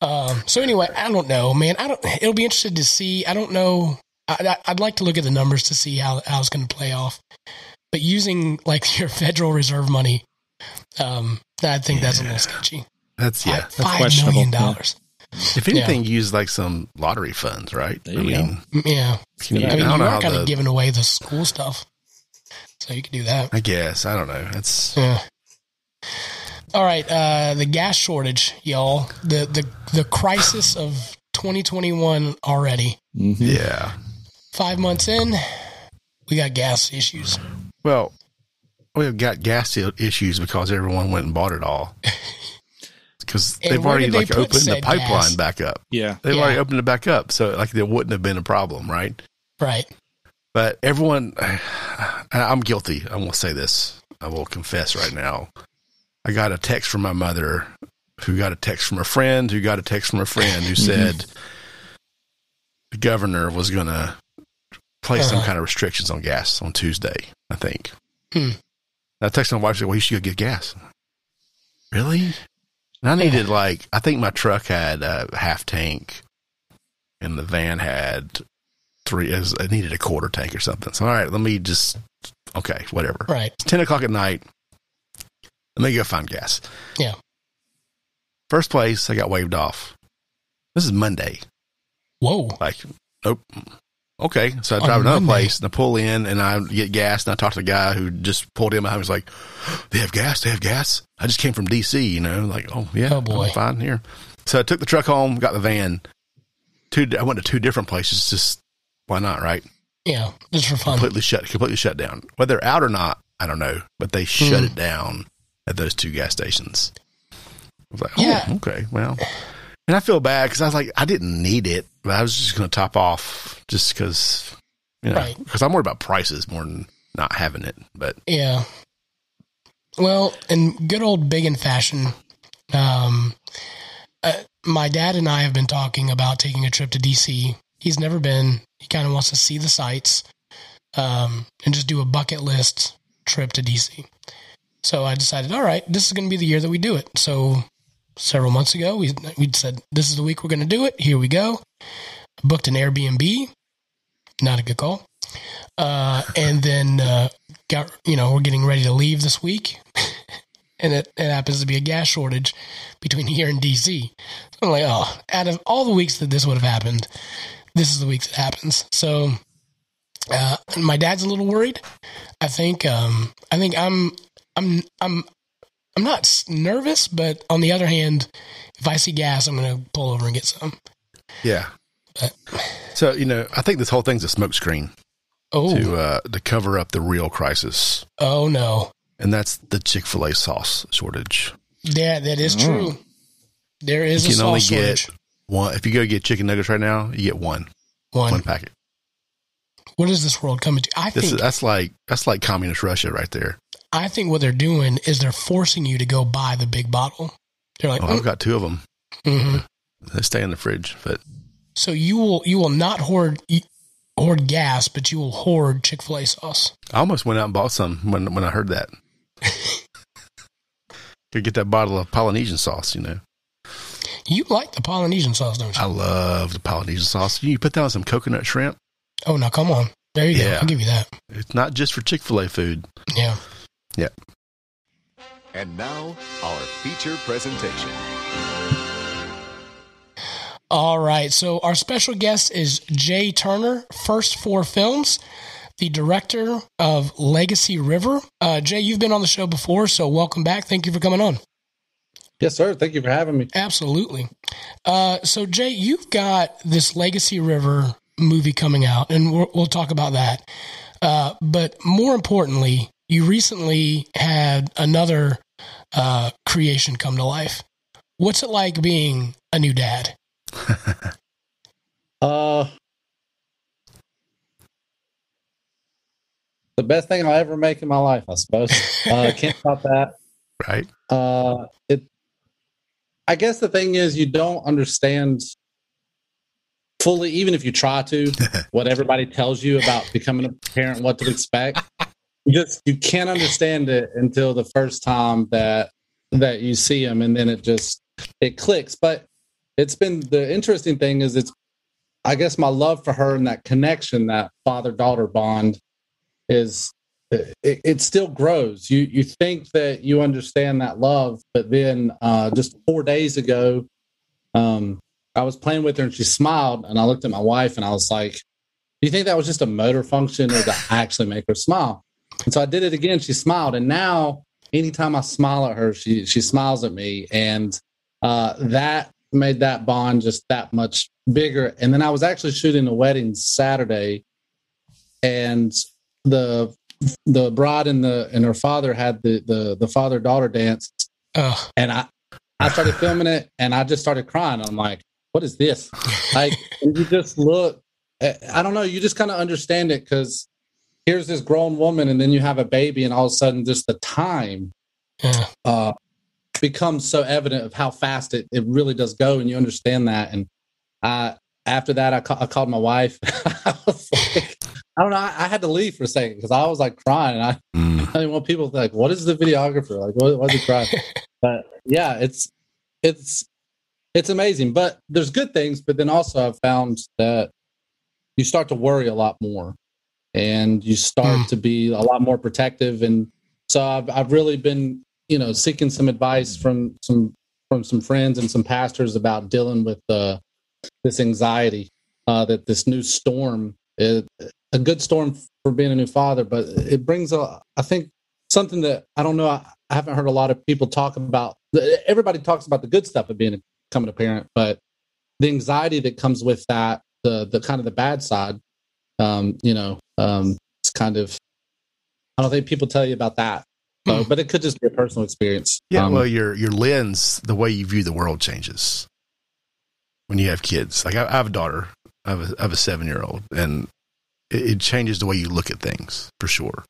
um, so anyway, I don't know, man. I don't. It'll be interesting to see. I don't know. I, I, I'd like to look at the numbers to see how how it's going to play off. But using like (laughs) your Federal Reserve money, um, I think that's a little sketchy. that's yeah. Five- five questionable, million yeah. dollars. If anything, use like some lottery funds, right? There I you go. Yeah, you- Yeah. I mean, I don't you are kind the. of giving away the school stuff, so you could do that. I guess I don't know. It's Yeah. All right, uh, the gas shortage, y'all. The the the crisis of 2021 already. Mhm. yeah. Five months in, we got gas issues. Well, we've got gas issues because everyone went and bought it all. (laughs) Because they've already they like opened the pipeline gas? back up. Yeah. They've Yeah. already opened it back up, so like there wouldn't have been a problem, right? Right. But everyone, (sighs) I'm guilty. I will say this. I will confess right now. I got a text from my mother, who got a text from a friend, who got a text from a friend who said (laughs) the governor was going to place some Uh-huh. kind of restrictions on gas on Tuesday. I think. Hmm. I texted my wife. Said, "Well, you should go get gas." Really? And I needed like I think my truck had a half tank, and the van had three. It, was, it needed a quarter tank or something. So all right, let me just okay, whatever. Right. It's ten o'clock at night. Let me go find gas. Yeah. First place, I got waved off. This is Monday. Whoa. Like, nope. Okay, so I drive another place and I pull in and I get gas and I talk to the guy who just pulled in behind me. He's like, (gasps) "They have gas. They have gas." I just came from DC, you know. Like, oh yeah, Oh, boy. I'm fine here. So I took the truck home, got the van. Two, I went to two different places. Just why not, right? Yeah. Just for fun. Completely shut, completely shut down. Whether out or not, I don't know, but they shut Hmm. it down at those two gas stations. I was like, oh, Yeah. okay, well. And I feel bad because I was like, I didn't need it, but I was just going to top off just because, you know, Right. because I'm worried about prices more than not having it. But Yeah. Well, in good old big in fashion, um, uh, my dad and I have been talking about taking a trip to DC. He's never been. He kind of wants to see the sights, um, and just do a bucket list trip to DC. So I decided, all right, this is going to be the year that we do it. So several months ago, we we said this is the week we're going to do it. Here we go. booked an Airbnb. Not a good call. Uh, and then uh, got you know we're getting ready to leave this week, (laughs) and it, it happens to be a gas shortage between (laughs) here and DC. So I'm like, oh, out of all the weeks that this would have happened, this is the week that happens. So uh, my dad's a little worried. I think um, I think I'm I'm I'm I'm not nervous, but on the other hand, if I see gas, I'm going to pull over and get some. yeah. But, So, you know, I think this whole thing's a smokescreen oh, to, uh, to cover up the real crisis. oh no, And that's the Chick fil A sauce shortage. yeah, that is true. There is You a can only sauce get shortage. one. If you go get chicken nuggets right now, you get one, One. one packet. What is this world coming to? I This think is, that's like, that's like communist Russia right there. I think what they're doing is they're forcing you to go buy the big bottle. They're like, Oh, I've got two of them. mhm. They stay in the fridge, but so you will you will not hoard. Hoard gas, but you will hoard Chick Fil A sauce. I almost went out and bought some when when I heard that. (laughs) Could get that bottle of Polynesian sauce, you know. You like the Polynesian sauce, don't you? I love the Polynesian sauce. You put that on some coconut shrimp. Oh, now come on. There you Yeah. go. I'll give you that. It's not just for Chick Fil A food. Yeah. And now, our feature presentation. All right. So our special guest is Jay Turner, First Four Films, the director of Legacy River. Uh, Jay, you've been on the show before, so welcome back. Thank you for coming on. Yes, sir. Thank you for having me. Absolutely. Uh, so Jay, you've got this Legacy River movie coming out, and we'll, we'll talk about that. Uh, but more importantly, you recently had another uh, creation come to life. What's it like being a new dad? (laughs) Uh, the best thing I'll ever make in my life, I suppose. Uh, can't (laughs) stop that. Right? Uh, it. I guess the thing is, you don't understand fully, even if you try to, (laughs) what everybody tells you about becoming a parent, what to expect. Just you can't understand it until the first time that that you see them, and then it just it clicks. But it's been the interesting thing is it's I guess my love for her and that connection, that father daughter bond, is it, it still grows. You you think that you understand that love, but then uh, just four days ago, um, I was playing with her and she smiled, and I looked at my wife and I was like, "Do you think that was just a motor function, or to actually make her smile?" And so I did it again. She smiled, and now anytime I smile at her, she she smiles at me, and uh, that made that bond just that much bigger. And then I was actually shooting a wedding Saturday, and the the bride and the and her father had the the the father daughter dance, and I I started filming it, and I just started crying. I'm like, what is this? Like, you just look. I don't know. You just kind of understand it because here's this grown woman, and then you have a baby, and all of a sudden, just the time yeah. uh, becomes so evident of how fast it, it really does go, and you understand that. And uh, after that, I, ca- I called my wife. (laughs) I was like, I don't know. I, I had to leave for a second because I was like crying, and I, Mm. I didn't want people to think, "What is the videographer like? What, why is he crying?" but yeah, it's it's it's amazing. But there's good things, but then also I've found that you start to worry a lot more, and you start Mm. to be a lot more protective. And so I've I've really been you know seeking some advice from some from some friends and some pastors about dealing with uh, this anxiety uh, that this new storm is a good storm for being a new father, but it brings a I think something that I don't know. I, I haven't heard a lot of people talk about. Everybody talks about the good stuff of being a, becoming a parent, but the anxiety that comes with that, the the kind of the bad side, um, you know, um, it's kind of. I don't think people tell you about that, so, but it could just be a personal experience. Yeah, Um, well, your your lens, the way you view the world changes when you have kids. Like I, I have a daughter, I have a, I have a seven year old, and it, it changes the way you look at things for sure.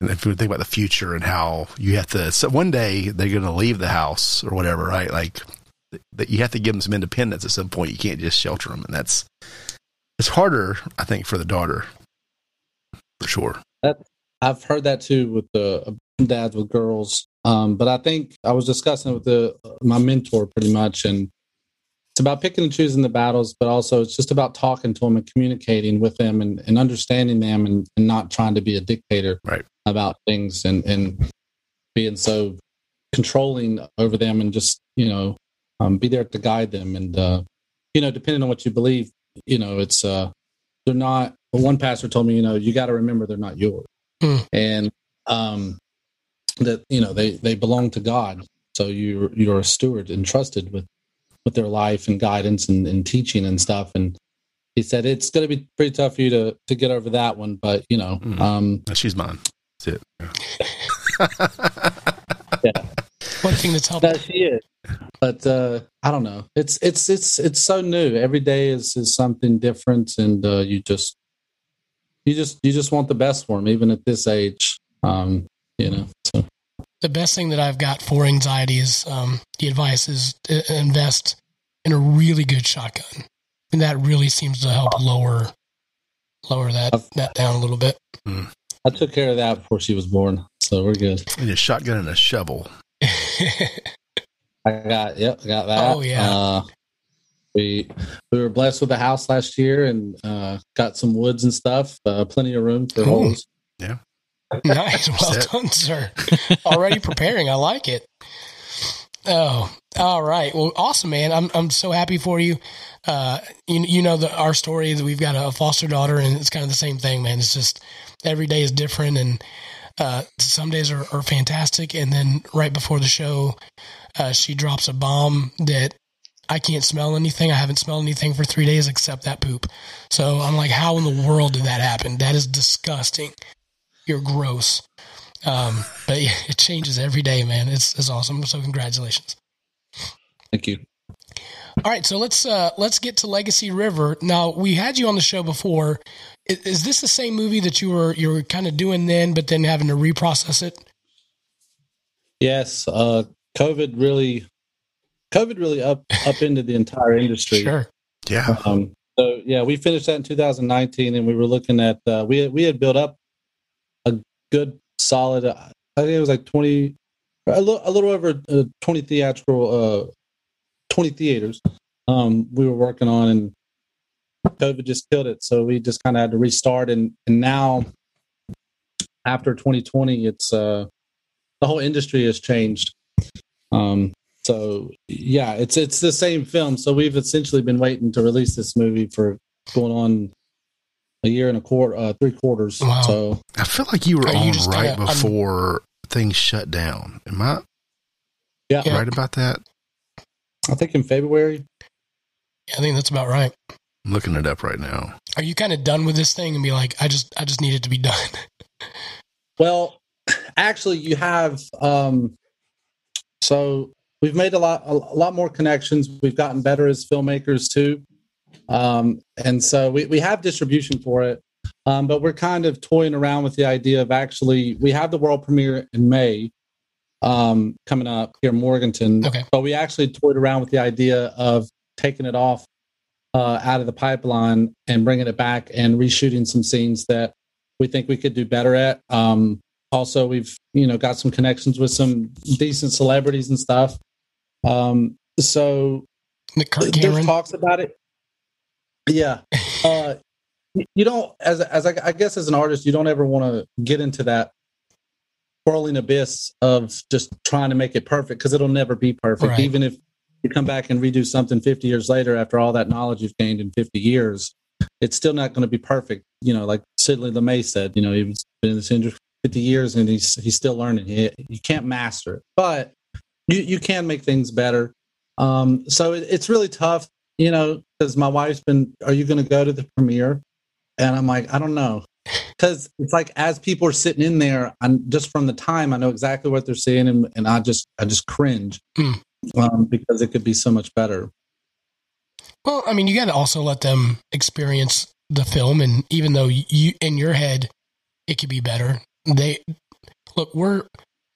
And if you think about the future and how you have to, so one day they're going to leave the house or whatever, right? Like that, you have to give them some independence at some point. You can't just shelter them, and that's it's harder, I think, for the daughter for sure. I've heard that too with the dads with girls. Um, but I think I was discussing it with the my mentor pretty much, and it's about picking and choosing the battles, but also it's just about talking to them and communicating with them and, and understanding them and, and not trying to be a dictator Right. about things and, and being so controlling over them and just, you know, um, be there to guide them. And, uh, you know, depending on what you believe, you know, it's, uh, they're not, one pastor told me, you know, you got to remember they're not yours. Hmm. And, um, that, you know, they, they belong to God. So you you're a steward entrusted with with their life and guidance and, and teaching and stuff. And he said it's going to be pretty tough for you to to get over that one, but you know, Mhm. um, She's mine. That's it. One thing that's helped. that she is. But uh, I don't know. It's it's it's it's so new. Every day is is something different, and uh, you just you just you just want the best for them, even at this age. Um, you know. So the best thing that I've got for anxiety is um, the advice is to invest in a really good shotgun. And that really seems to help lower lower that that down a little bit. I took care of that before she was born, so we're good. And a shotgun and a shovel. (laughs) I got yep, I got that. Oh, yeah. Uh, we we were blessed with a house last year and uh, got some woods and stuff. Uh, plenty of room for Cool. holes. Yeah. Nice, (laughs) well done, sir. (laughs) Already preparing. I like it. Oh, all right. Well, awesome, man. I'm I'm so happy for you. Uh, you you know the our story that we've got a, foster daughter, and it's kind of the same thing, man. It's just every day is different, and uh, some days are, are fantastic, and then right before the show, uh, she drops a bomb that I can't smell anything. I haven't smelled anything for three days except that poop. So I'm like, how in the world did that happen? That is disgusting. You're gross. Um, but (laughs) yeah, it changes every day, man. It's it's awesome. So congratulations. Thank you. All right, so let's uh let's get to Legacy River. Now we had you on the show before. Is, is this the same movie that you were you were kind of doing then, but then having to reprocess it? Yes, uh, COVID really, COVID really up upended the entire industry. Sure. Yeah. Um, so yeah, we finished that in 2019, and we were looking at uh, we had, we had built up a good solid. Uh, I think it was like 20, a little a little over uh, 20 theatrical, uh, 20 theaters. Um, we were working on, and COVID just killed it. So we just kind of had to restart, and and now after 2020, it's uh, the whole industry has changed. Um, so yeah, it's it's the same film. So we've essentially been waiting to release this movie for going on a year and a quarter, uh, three quarters. Wow. So I feel like you were Are you on just right kinda- I'm- before things shut down. Am I yeah, Yeah. right about that? I think in February. Yeah, I think that's about right. I'm looking it up right now. Are you kind of done with this thing and be like, I just I just need it to be done? (laughs) Well, actually, you have. Um, so we've made a lot, a, lot more connections. We've gotten better as filmmakers too, um, and so we we have distribution for it. Um, but we're kind of toying around with the idea of actually we have the world premiere in May um, coming up here in Morganton. Okay. But we actually toyed around with the idea of taking it off uh, out of the pipeline and bringing it back and reshooting some scenes that we think we could do better at. Um, also, we've you know got some connections with some decent celebrities and stuff. Um, so there's talks about it. Yeah, uh, you don't as as I, I guess as an artist, you don't ever want to get into that whirling abyss of just trying to make it perfect because it'll never be perfect. Right. Even if come back and redo something 50 years later after all that knowledge you've gained in 50 years, it's still not going to be perfect. You know, like Sidney Lumet said, you know, he's been in this industry 50 years and he's he's still learning. He, you can't master it, but you you can make things better. Um, so it, it's really tough, you know, because my wife's been, "Are you going to go to the premiere?" And I'm like, I don't know, because it's like as people are sitting in there, and just from the time, I know exactly what they're seeing, and, and I just I just cringe Hmm. Um, because it could be so much better. Well, I mean, you got to also let them experience the film, and even though you in your head it could be better, they look. We're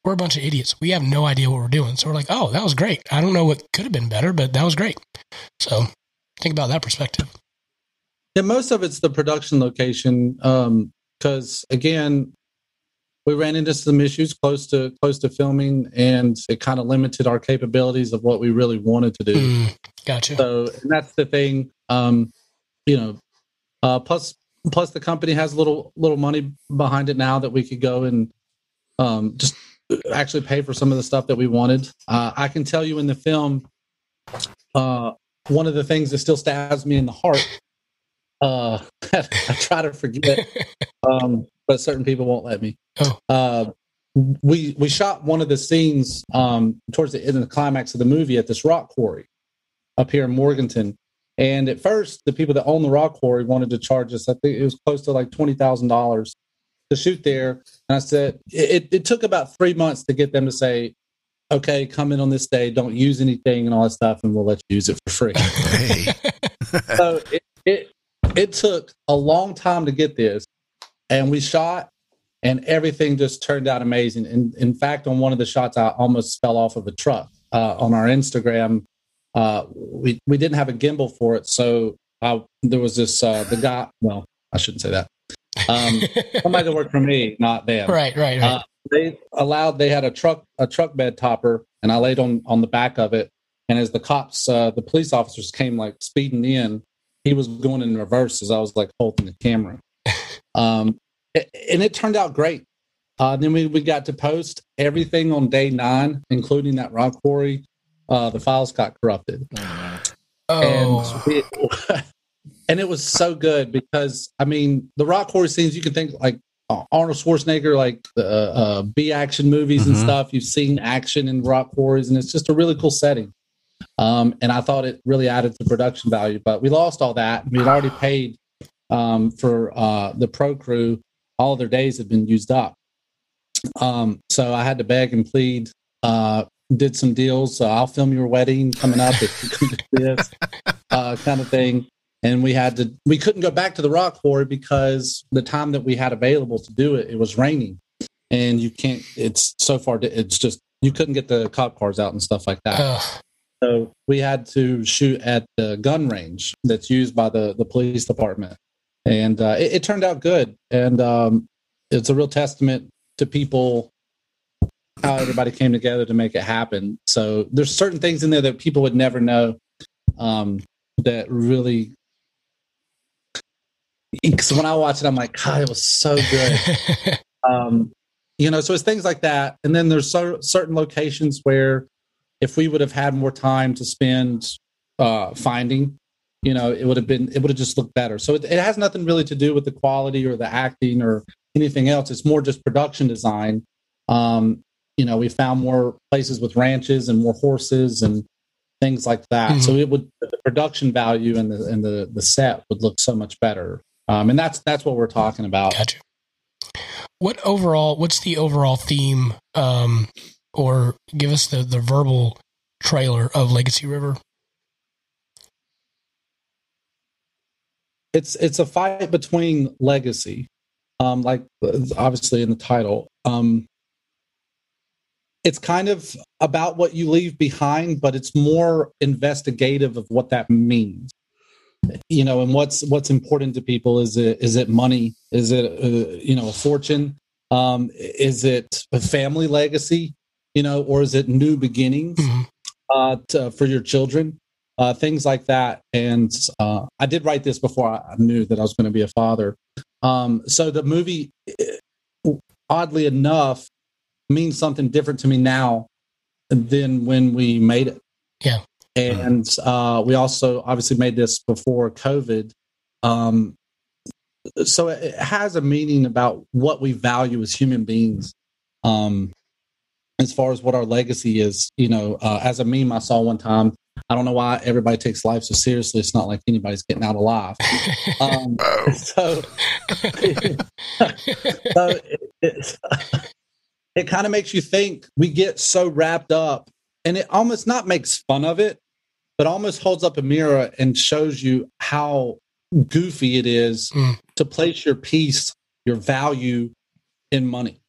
we're a bunch of idiots. We have no idea what we're doing, so we're like, "Oh, that was great." I don't know what could have been better, but that was great. So think about that perspective. Yeah, most of it's the production location. Because again, we ran into some issues close to close to filming, and it kind of limited our capabilities of what we really wanted to do. Mm, gotcha. So and that's the thing. Um, you know, uh, plus plus the company has a little little money behind it now that we could go and um, just actually pay for some of the stuff that we wanted. Uh, I can tell you in the film, uh, one of the things that still stabs me in the heart. Uh, (laughs) I try to forget, um, but certain people won't let me. Oh. Uh, we we shot one of the scenes um, towards the end of the climax of the movie at this rock quarry up here in Morganton. And at first, the people that own the rock quarry wanted to charge us. I think it was close to like twenty thousand dollars to shoot there. And I said it, it took about three months to get them to say, "Okay, come in on this day. Don't use anything and all that stuff, and we'll let you use it for free." (laughs) Hey. so it, it it took a long time to get this, and we shot, and everything just turned out amazing. And in fact, on one of the shots, I almost fell off of a truck. Uh, on our Instagram, uh, we we didn't have a gimbal for it, so uh, there was this uh, the guy. Well, I shouldn't say that. Um, somebody that worked for me, not them. right, right, right. Uh, they allowed they had a truck a truck bed topper, and I laid on on the back of it. And as the cops, uh, the police officers came like speeding in, he was going in reverse as I was like holding the camera. Um, and it turned out great. Uh, then we, we got to post everything on day nine, including that rock quarry. Uh, the files got corrupted oh, and we, (laughs) and it was so good because I mean the rock quarry scenes you can think like Arnold Schwarzenegger like uh, uh, B action movies and Mhm. stuff. You've seen action in rock quarries, and it's just a really cool setting. Um, and I thought it really added to production value, but we lost all that. We had already paid um, for uh, the pro crew; all their days had been used up. Um, so I had to beg and plead. Uh, did some deals. I'll film your wedding coming up if you this (laughs) uh, kind of thing. And we had to, we couldn't go back to the rock quarry because the time that we had available to do it, it was raining, and you can't. It's so far. It's just you couldn't get the cop cars out and stuff like that. So we had to shoot at the gun range that's used by the the police department, and uh, it, it turned out good. And um, it's a real testament to people how everybody came together to make it happen. So there's certain things in there that people would never know um, that really. Because when I watch it, I'm like, God, it was so good (laughs) um, you know so it's things like that and then there's so, certain locations where if we would have had more time to spend uh, finding you know it would have been it would have just looked better so it, it has nothing really to do with the quality or the acting or anything else it's more just production design um, you know we found more places with ranches and more horses and things like that so it would the production value and the and the the set would look so much better um, and that's that's what we're talking about Gotcha. What overall? What's the overall theme? Um, or give us the the verbal trailer of Legacy River. it's it's a fight between legacy um like obviously in the title um it's kind of about what you leave behind but it's more investigative of what that means. You know and what's what's important to people is it is it money? Is it uh, you know a fortune? Um is it a family legacy you know or is it new beginnings Mhm. uh to, for your children uh things like that and uh i did write this before i knew that i was going to be a father um so the movie eh, oddly enough means something different to me now than when we made it Yeah. and uh, we also obviously made this before COVID. Um, so it it has a meaning about what we value as human beings. Um, as far as what our legacy is, you know, uh, as a meme I saw one time, I don't know why everybody takes life so seriously. It's not like anybody's getting out alive. (laughs) Um, (laughs) so, (laughs) so it, it, it kind of makes you think we get so wrapped up and it almost not makes fun of it but almost holds up a mirror and shows you how goofy it is Mm. to place your piece your value in money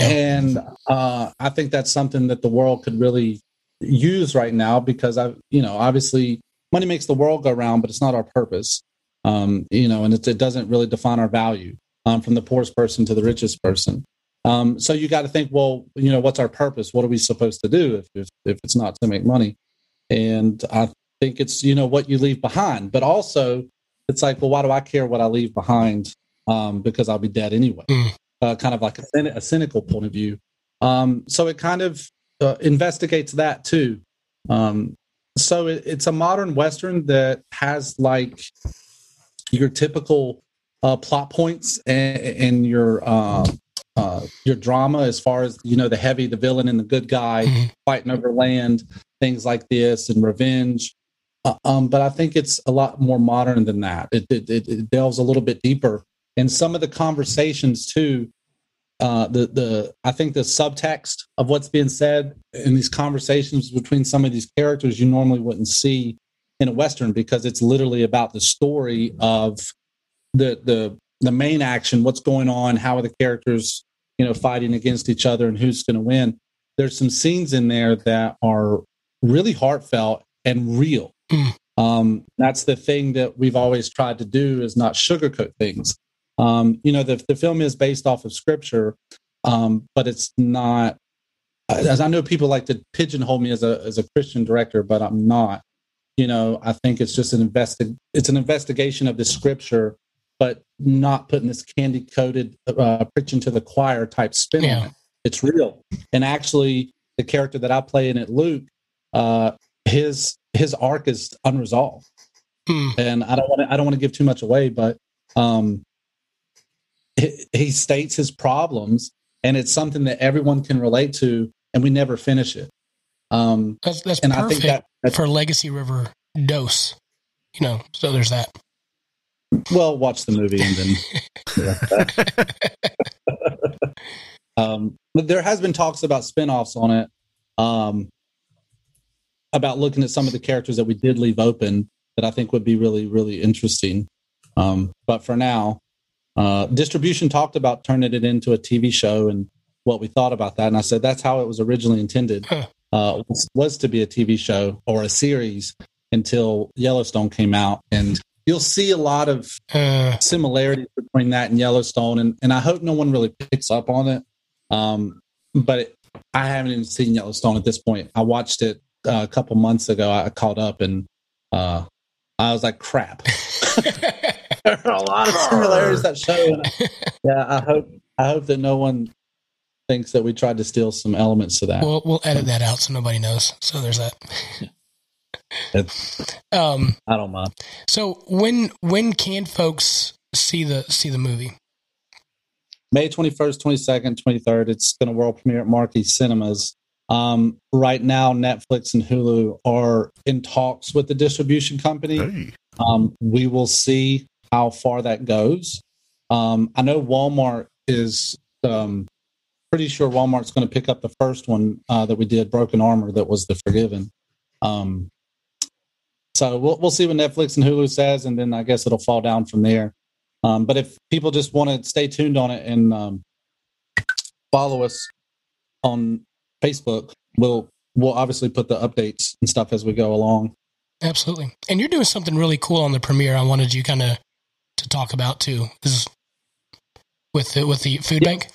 And uh, i think that's something that the world could really use right now because i you know obviously money makes the world go round but it's not our purpose um, you know and it, it doesn't really define our value um, from the poorest person to the richest person um, so you got to think, well, you know, what's our purpose? What are we supposed to do if, if if it's not to make money? And I think it's you know what you leave behind, but also it's like, well, why do I care what I leave behind? Um, because I'll be dead anyway. Mm. Uh, kind of like a, a cynical point of view. Um, so it kind of uh, investigates that too. Um, so it, it's a modern western that has like your typical uh, plot points and, and your uh, uh, your drama as far as you know the heavy, the villain, and the good guy Mhm. fighting over land, things like this, and revenge. Uh, um, but I think it's a lot more modern than that. It, it, it delves a little bit deeper, and some of the conversations too. Uh, the the I think the subtext of what's being said in these conversations between some of these characters you normally wouldn't see in a western because it's literally about the story of the the the main action, what's going on, how are the characters, you know, fighting against each other, and who's going to win. There's some scenes in there that are really heartfelt and real. Mm. Um, that's the thing that we've always tried to do is not sugarcoat things. Um, you know, the, the film is based off of scripture, um, but it's not. As I know, people like to pigeonhole me as a as a Christian director, but I'm not. You know, I think it's just an investi- It's an investigation of the scripture, but not putting this candy coated uh, preaching to the choir type spin Yeah. on it. It's real, and actually, the character that I play in it, Luke, uh, his his arc is unresolved Hmm. and I don't want to I don't want to give too much away, but um, he, states his problems, and it's something that everyone can relate to, and we never finish it. Um, That's that's and I think that that's, for Legacy River dose. You know, so there's that. well, watch the movie and then. (laughs) um, but there has been talks about spin-offs on it, um, about looking at some of the characters that we did leave open that I think would be really really interesting. Um, but for now, uh, distribution talked about turning it into a TV show and what we thought about that, and I said that's how it was originally intended. Huh. Uh, was, was to be a TV show or a series until Yellowstone came out, and you'll see a lot of Uh, similarities between that and Yellowstone, and, and I hope no one really picks up on it. Um, but it, I haven't even seen Yellowstone at this point. I watched it uh, a couple months ago. I caught up, and uh, I was like, "Crap." (laughs) (laughs) there (laughs) are a lot of similarities that show. And I- yeah, I hope I hope that no one thinks that we tried to steal some elements to that. we'll we'll edit that out so nobody knows. So there's that. Um. I don't mind. So when when can folks see the see the movie? May 21st, 22nd, 23rd. It's going to world premiere at Marquee Cinemas. Um, right now, Netflix and Hulu are in talks with the distribution company. Hey. Um, we will see how far that goes. Um, I know Walmart is um, pretty sure Walmart's going to pick up the first one uh, that we did, Broken Armor, that was the Forgiven. Um, so we'll we'll see what Netflix and Hulu says, and then I guess it'll fall down from there. Um, but if people just want to stay tuned on it and um, follow us on Facebook, we'll we'll obviously put the updates and stuff as we go along. Absolutely. And you're doing something really cool on the premiere. I wanted you kind of to talk about too. Is with the with the food bank.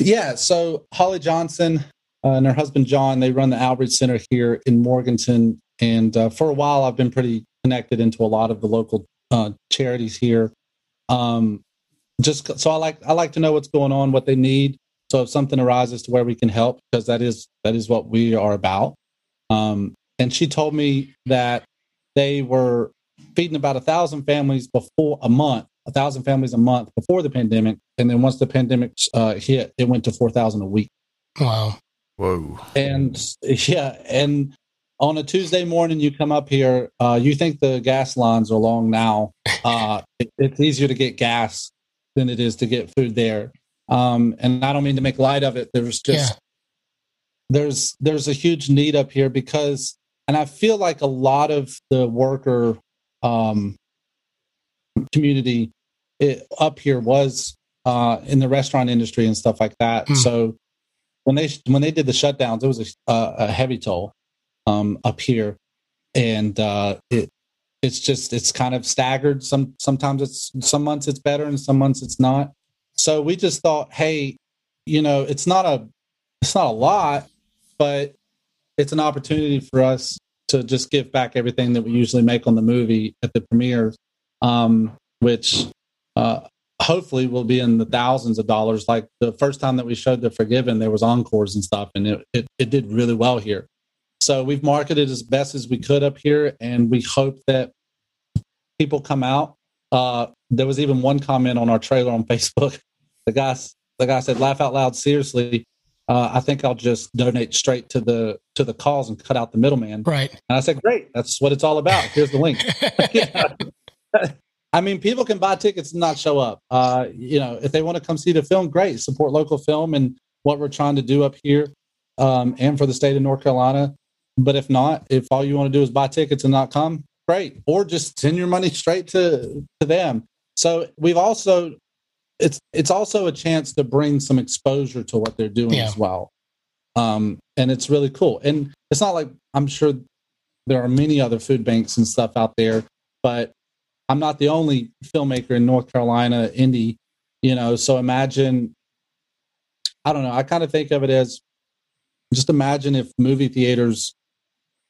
Yeah, so Holly Johnson uh, and her husband John, they run the outreach center here in Morganton, and uh, for a while I've been pretty connected into a lot of the local uh, charities here. Um, just so I like I like to know what's going on, what they need. So if something arises to where we can help, because that is that is what we are about. Um, and she told me that they were feeding about a thousand families before a month, a thousand families a month before the pandemic, and then once the pandemic uh, hit, it went to four thousand a week. Wow. Whoa. And yeah, and on a Tuesday morning, you come up here, uh, you think the gas lines are long now. (laughs) Uh, it, it's easier to get gas than it is to get food there. Um, and I don't mean to make light of it. There's just Yeah. there's there's a huge need up here because, and I feel like a lot of the worker um, community it, up here was uh, in the restaurant industry and stuff like that. Hmm. So when they when they did the shutdowns, it was a, a heavy toll um, up here, and uh, it it's just it's kind of staggered. Some sometimes it's some months it's better and some months it's not. So we just thought, hey, you know, it's not a it's not a lot, but it's an opportunity for us to just give back everything that we usually make on the movie at the premiere, um, which uh, hopefully will be in the thousands of dollars. Like the first time that we showed The Forgiven, there was encores and stuff, and it, it, it did really well here. So we've marketed as best as we could up here, and we hope that people come out. Uh, there was even one comment on our trailer on Facebook. (laughs) The guy, the guy said, "Laugh out loud, seriously." Uh, I think I'll just donate straight to the to the cause and cut out the middleman. Right. And I said, "Great, that's what it's all about." Here's the link. (laughs) I mean, people can buy tickets and not show up. Uh, you know, if they want to come see the film, great. Support local film and what we're trying to do up here, um, and for the state of North Carolina. But if not, if all you want to do is buy tickets and not come, great. Or just send your money (laughs) straight to to them. So we've also it's it's also a chance to bring some exposure to what they're doing Yeah. as well. Um, and it's really cool. And it's not like I'm sure there are many other food banks and stuff out there, but I'm not the only filmmaker in North Carolina, indie, you know. So imagine, I don't know. I kind of think of it as just imagine if movie theaters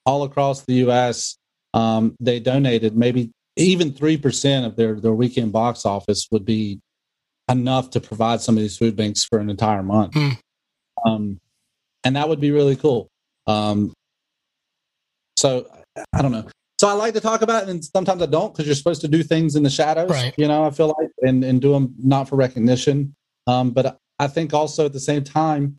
all across the U.S. Um, they donated maybe even three percent of their their weekend box office would be enough to provide some of these food banks for an entire month. Mm. Um, and that would be really cool. Um, so I don't know. So I like to talk about it, and sometimes I don't because you're supposed to do things in the shadows. Right. You know, I feel like and and do them not for recognition. Um, but I think also at the same time,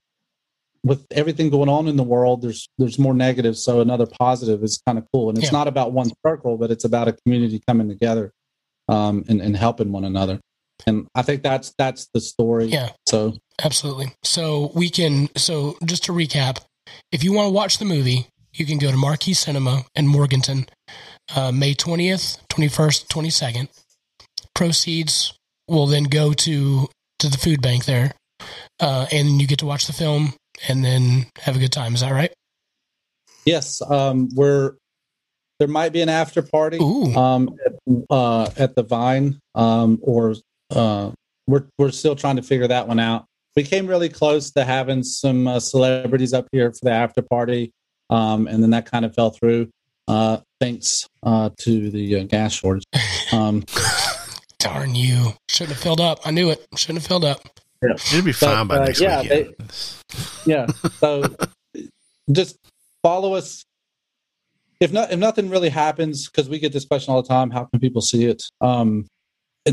with everything going on in the world, there's there's more negative. So another positive is kind of cool, and it's Yeah. not about one circle, but it's about a community coming together um, and, and helping one another. And I think that's that's the story. Yeah. So Absolutely. So we can. So just to recap, if you want to watch the movie, you can go to Marquee Cinema in Morganton, uh, May twentieth, twenty first, twenty second. Proceeds will then go to to the food bank there, uh, and you get to watch the film and then have a good time. Is that right? yes, um, we're there might be an after party. Um, at, uh, at the Vine, um, or uh, we're we're still trying to figure that one out. We came really close to having some uh, celebrities up here for the after party, um, and then that kind of fell through. Uh, thanks uh, to the uh, gas shortage. Um, (laughs) Darn you! Shouldn't have filled up. I knew it. Shouldn't have filled up. It'll be fine by uh, next yeah, weekend. yeah, so (laughs) just follow us. If not, if nothing really happens, because we get this question all the time, how can people see it? Um,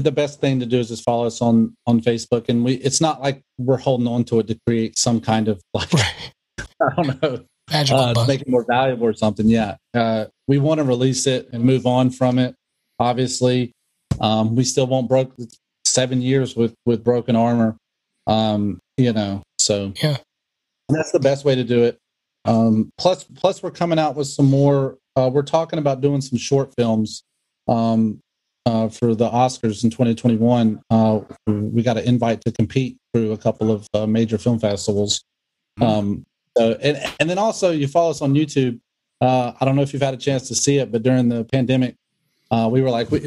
the best thing to do is just follow us on on Facebook, and we. It's not like we're holding on to it to create some kind of like Right. (laughs) I don't know Magical uh, to make it more valuable or something. Yeah, uh, we want to release it and move on from it. Obviously, um, we still won't broke seven years with with broken armor. Um, you know, so Yeah. and that's the best way to do it. Um, plus, plus we're coming out with some more. Uh, we're talking about doing some short films um, uh, for the Oscars in 2021. Uh, we got an invite to compete through a couple of uh, major film festivals. Um, so, and and then also you follow us on YouTube. Uh, I don't know if you've had a chance to see it, but during the pandemic, uh, we were like, we,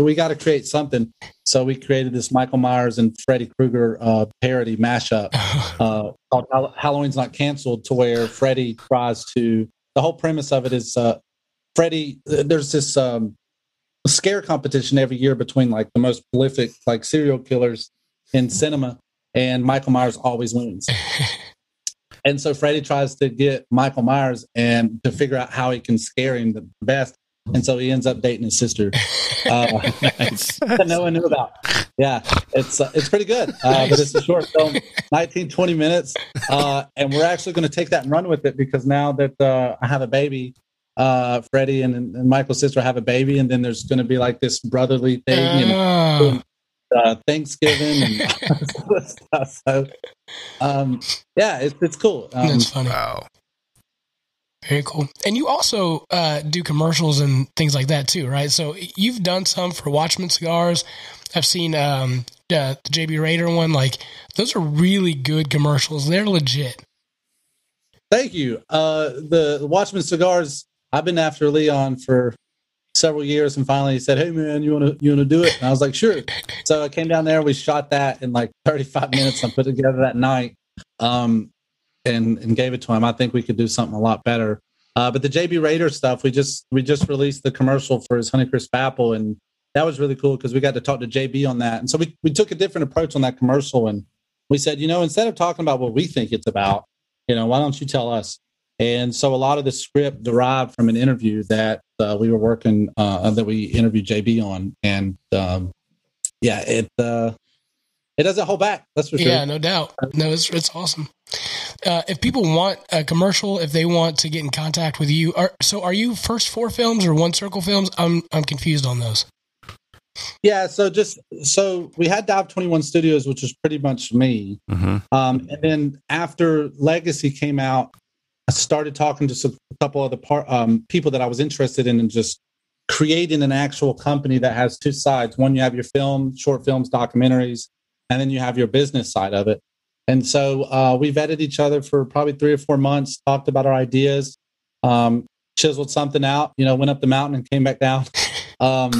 we got to create something. So we created this Michael Myers and Freddy Krueger uh, parody mashup (laughs) uh, called Hall- Halloween's Not Canceled, to where Freddy tries to. The whole premise of it is uh, Freddy. There's this um, scare competition every year between like the most prolific like serial killers in cinema, and Michael Myers always wins. (laughs) And so Freddy tries to get Michael Myers and to figure out how he can scare him the best. And so he ends up dating his sister. (laughs) Uh, (laughs) that no one knew about. Yeah, it's uh, it's pretty good, uh, but it's a short film, 19, 20 minutes, uh, and we're actually going to take that and run with it because now that uh, I have a baby, uh, Freddie and, and Michael's sister have a baby, and then there's going to be like this brotherly thing and Ah, uh, Thanksgiving and all (laughs) this stuff. So, um, yeah, it's it's cool. Um, that's funny. Wow. Very cool. And you also uh, do commercials and things like that too, right? So you've done some for Watchman cigars. I've seen um, uh, the JB Raider one. Like those are really good commercials. They're legit. Thank you. Uh, the Watchman cigars. I've been after Leon for several years, and finally he said, "Hey man, you want to you want to do it?" And I was like, "Sure." So I came down there. We shot that in like 35 minutes. I put it together that night, um, and and gave it to him. I think we could do something a lot better. Uh, but the JB Raider stuff, we just we just released the commercial for his Honeycrisp apple, and that was really cool because we got to talk to JB on that. And so we we took a different approach on that commercial, and we said, you know, instead of talking about what we think it's about, you know, why don't you tell us? And so a lot of the script derived from an interview that uh, we were working uh, that we interviewed JB on, and um, yeah, it uh, it doesn't hold back. That's for sure. Yeah, no doubt. No, it's it's awesome. Uh, if people want a commercial, if they want to get in contact with you, are so are you first four films or one circle films? I'm I'm confused on those. Yeah, so just so we had Dive Twenty One Studios, which was pretty much me, hmm um, and then after Legacy came out, I started talking to some, a couple other par- um, people that I was interested in, and just creating an actual company that has two sides. One, you have your film, short films, documentaries, and then you have your business side of it. And so uh, we vetted each other for probably three or four months, talked about our ideas. Um, chiseled something out. You know, went up the mountain and came back down. (laughs) Um,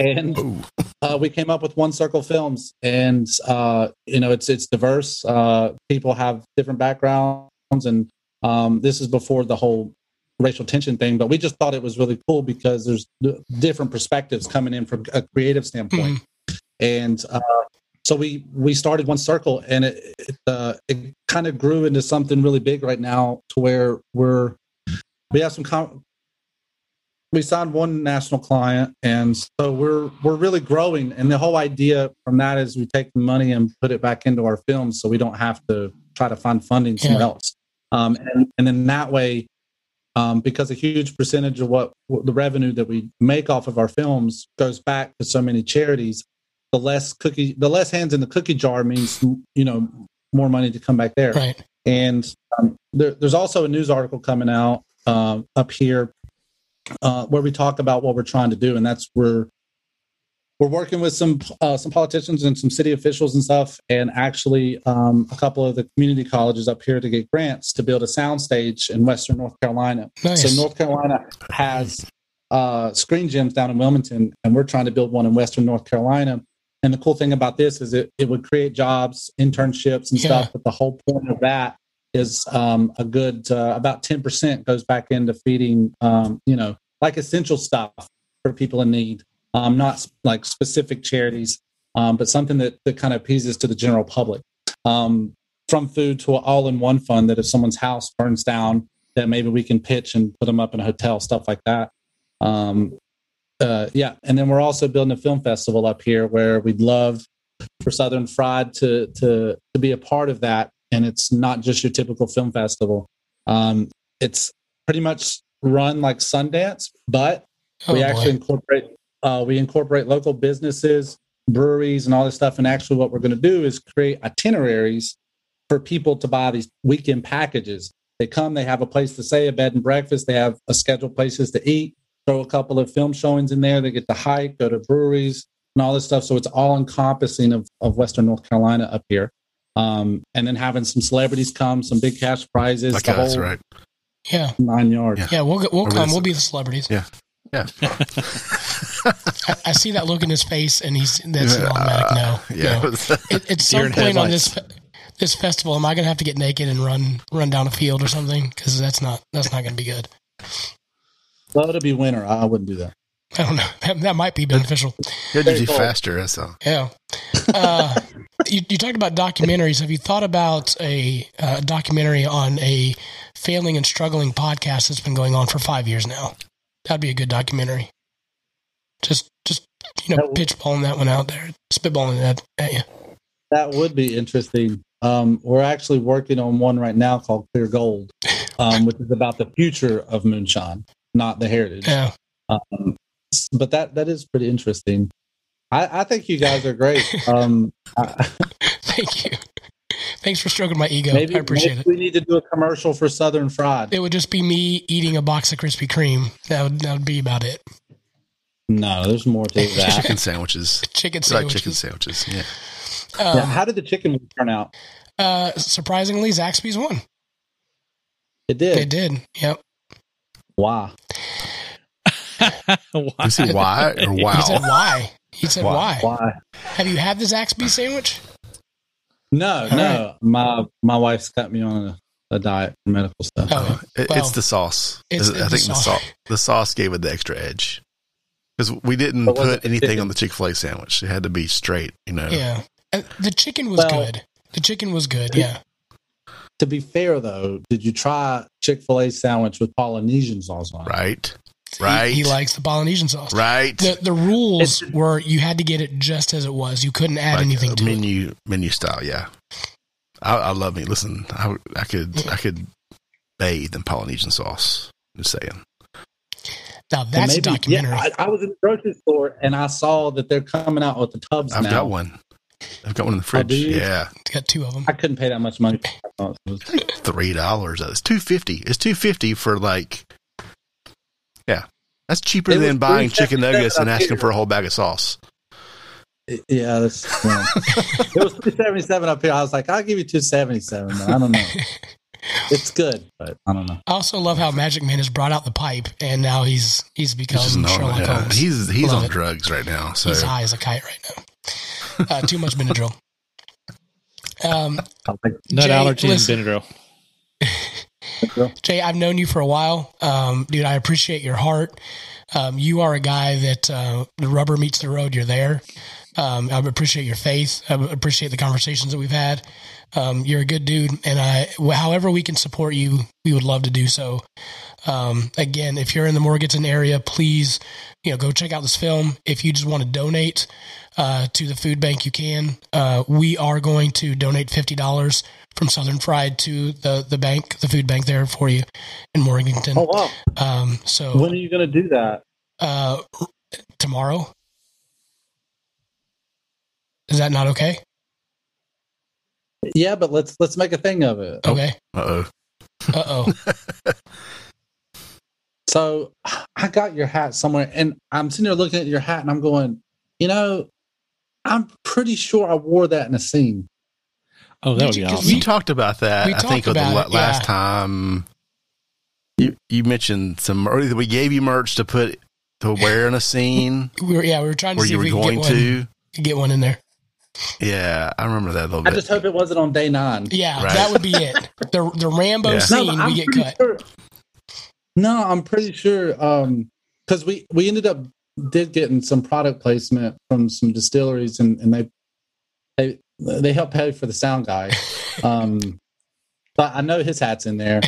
and uh, we came up with One Circle Films, and uh, you know, it's it's diverse. Uh, people have different backgrounds, and um, this is before the whole racial tension thing. But we just thought it was really cool because there's d- different perspectives coming in from a creative standpoint, and uh, so we we started One Circle, and it it, uh, it kind of grew into something really big right now, to where we're we have some com- we signed one national client and so we're we're really growing and the whole idea from that is we take the money and put it back into our films so we don't have to try to find funding somewhere Yeah. else um, and and in that way um, because a huge percentage of what, what the revenue that we make off of our films goes back to so many charities the less cookie the less hands in the cookie jar means you know more money to come back there Right. and um, there, there's also a news article coming out um, up here uh, where we talk about what we're trying to do, and that's where we're working with some uh, some politicians and some city officials and stuff, and actually um, a couple of the community colleges up here to get grants to build a soundstage in Western North Carolina. Nice. So North Carolina has uh, Screen Gems down in Wilmington, and we're trying to build one in Western North Carolina. And the cool thing about this is it, it would create jobs, internships, and Yeah. stuff. But the whole point of that is um, a good uh, about ten percent goes back into feeding, um, you know, like essential stuff for people in need, um, not like specific charities, um, but something that that kind of appeases to the general public. Um, from food to an all-in-one fund that if someone's house burns down, that maybe we can pitch and put them up in a hotel, stuff like that. Um, uh, yeah, and then we're also building a film festival up here where we'd love for Southern Fried to to to be a part of that. And it's not just your typical film festival. Um, it's pretty much run like Sundance, but Oh, we boy. actually incorporate uh, we incorporate local businesses, breweries, and all this stuff. And actually, what we're going to do is create itineraries for people to buy these weekend packages. They come, they have a place to stay, a bed and breakfast. They have a scheduled places to eat. Throw a couple of film showings in there. They get to hike, go to breweries, and all this stuff. So it's all encompassing of, of Western North Carolina up here. Um, and then having some celebrities come, some big cash prizes, Like the that's whole right. yeah. nine yards. Yeah. Yeah, we'll go- we'll come. We'll be the celebrities. Yeah. Yeah. I, I see that look in his face, and he's that's an automatic no. Yeah. no. At, at some Deer in point on this this festival, am I going to have to get naked and run run down a field or something? Because that's not that's not going to be good. Well, it'll be winter. I I wouldn't do that. I don't know. That, that might be beneficial. You're Very usually cool. faster. That's all. Yeah. Uh, (laughs) you, you talked about documentaries. Have you thought about a uh, documentary on a failing and struggling podcast that's been going on for five years now? That'd be a good documentary. Just, just you know, That would- pitch balling that one out there, spitballing that at you. That would be interesting. Um, we're actually working on one right now called Clear Gold, um, which is about the future of moonshine, not the heritage. Yeah. Um, but that that is pretty interesting. I, I think you guys are great. Um, I, (laughs) Thank you. Thanks for stroking my ego. maybe I appreciate maybe it. we need to do a commercial for Southern Fried. It would just be me eating a box of Krispy Kreme. That would that would be about it. No, there's more to (laughs) that. Chicken sandwiches. Chicken Fried sandwiches. chicken sandwiches. Yeah. Um, Yeah, how did the chicken turn out? uh, surprisingly, Zaxby's won. It did. They did. Yep. Wow. (laughs) You see why or (laughs) He said why. He said Why? why. Why? Have you had the Zaxby sandwich? No, All no. My my wife's got me on a, a diet for medical stuff. Oh, It- well, it's the sauce. it's- I think the the sauce. sauce. The sauce gave it the extra edge because we didn't put it anything chicken? on the Chick Fil A sandwich. It had to be straight. You know. yeah. And the chicken was Well- good. The chicken was good. Yeah. To be fair, though, did you try Chick Fil A sandwich with Polynesian sauce on it? Right. He- He, likes the Polynesian sauce. Right. The the rules It's- were you had to get it just as it was. You couldn't add Like anything a to it. menu menu style. Yeah. I, I love me. Listen, I, I could I could bathe in Polynesian sauce. Just saying. Now Well, that's a documentary. Yeah, I, I was in the grocery store and I saw that they're coming out with the tubs I've now. got one. I've got one in the Oh, fridge. do you? yeah, Got two of them. I couldn't pay that much money. for it. three dollars. It's two fifty. It's two fifty for like. Yeah, that's cheaper It than buying chicken nuggets and asking here. for a whole bag of sauce. Yeah, that's. yeah. (laughs) it was two seventy seven up here. I was like, I'll give you two seventy seven. I don't know. it's good, but I don't know. I also love how Magic Man has brought out the pipe, and now he's he's become He's, just known- Sherlock yeah, Holmes. he's he's Love on it. drugs right now. So He's high as a kite right now. Uh, too much Benadryl. (laughs) Um, Nut Jay, allergy listen. and Benadryl. Jay, I've known you for a while. Um, dude, I appreciate your heart. Um, you are a guy that uh, the rubber meets the road. You're there. Um, I appreciate your faith. I appreciate the conversations that we've had. Um, you're a good dude, and I, however we can support you, we would love to do so. Um, again, if you're in the Morganton area, please, you know, go check out this film. If you just want to donate uh, to the food bank, you can. Uh, we are going to donate fifty dollars from Southern Fried to the the bank, the food bank there for you in Morganton. Oh wow! Um, so When are you going to do that? uh, tomorrow. Is that not okay? Yeah, but let's let's make a thing of it. Okay. uh oh. Uh oh. (laughs) So I got your hat somewhere, and I'm sitting there looking at your hat, and I'm going, you know, I'm pretty sure I wore that in a scene. Oh, that Did would you- be 'cause awesome. We talked about that. we I think talked of the about la- it, last yeah. time. You you mentioned some earlier that we gave you merch to put to wear in a scene (laughs) We were yeah, we were trying to see you if were we could going get one, to. get one in there. Yeah, I remember that a little I bit. just hope it wasn't on day nine. Yeah, Right. that would be it. (laughs) The the Rambo Yeah. scene but I'm we get cut. sure- no, I'm pretty sure um because we we ended up did getting some product placement from some distilleries and and they they they helped pay for the sound guy. Um but I know his hat's in there.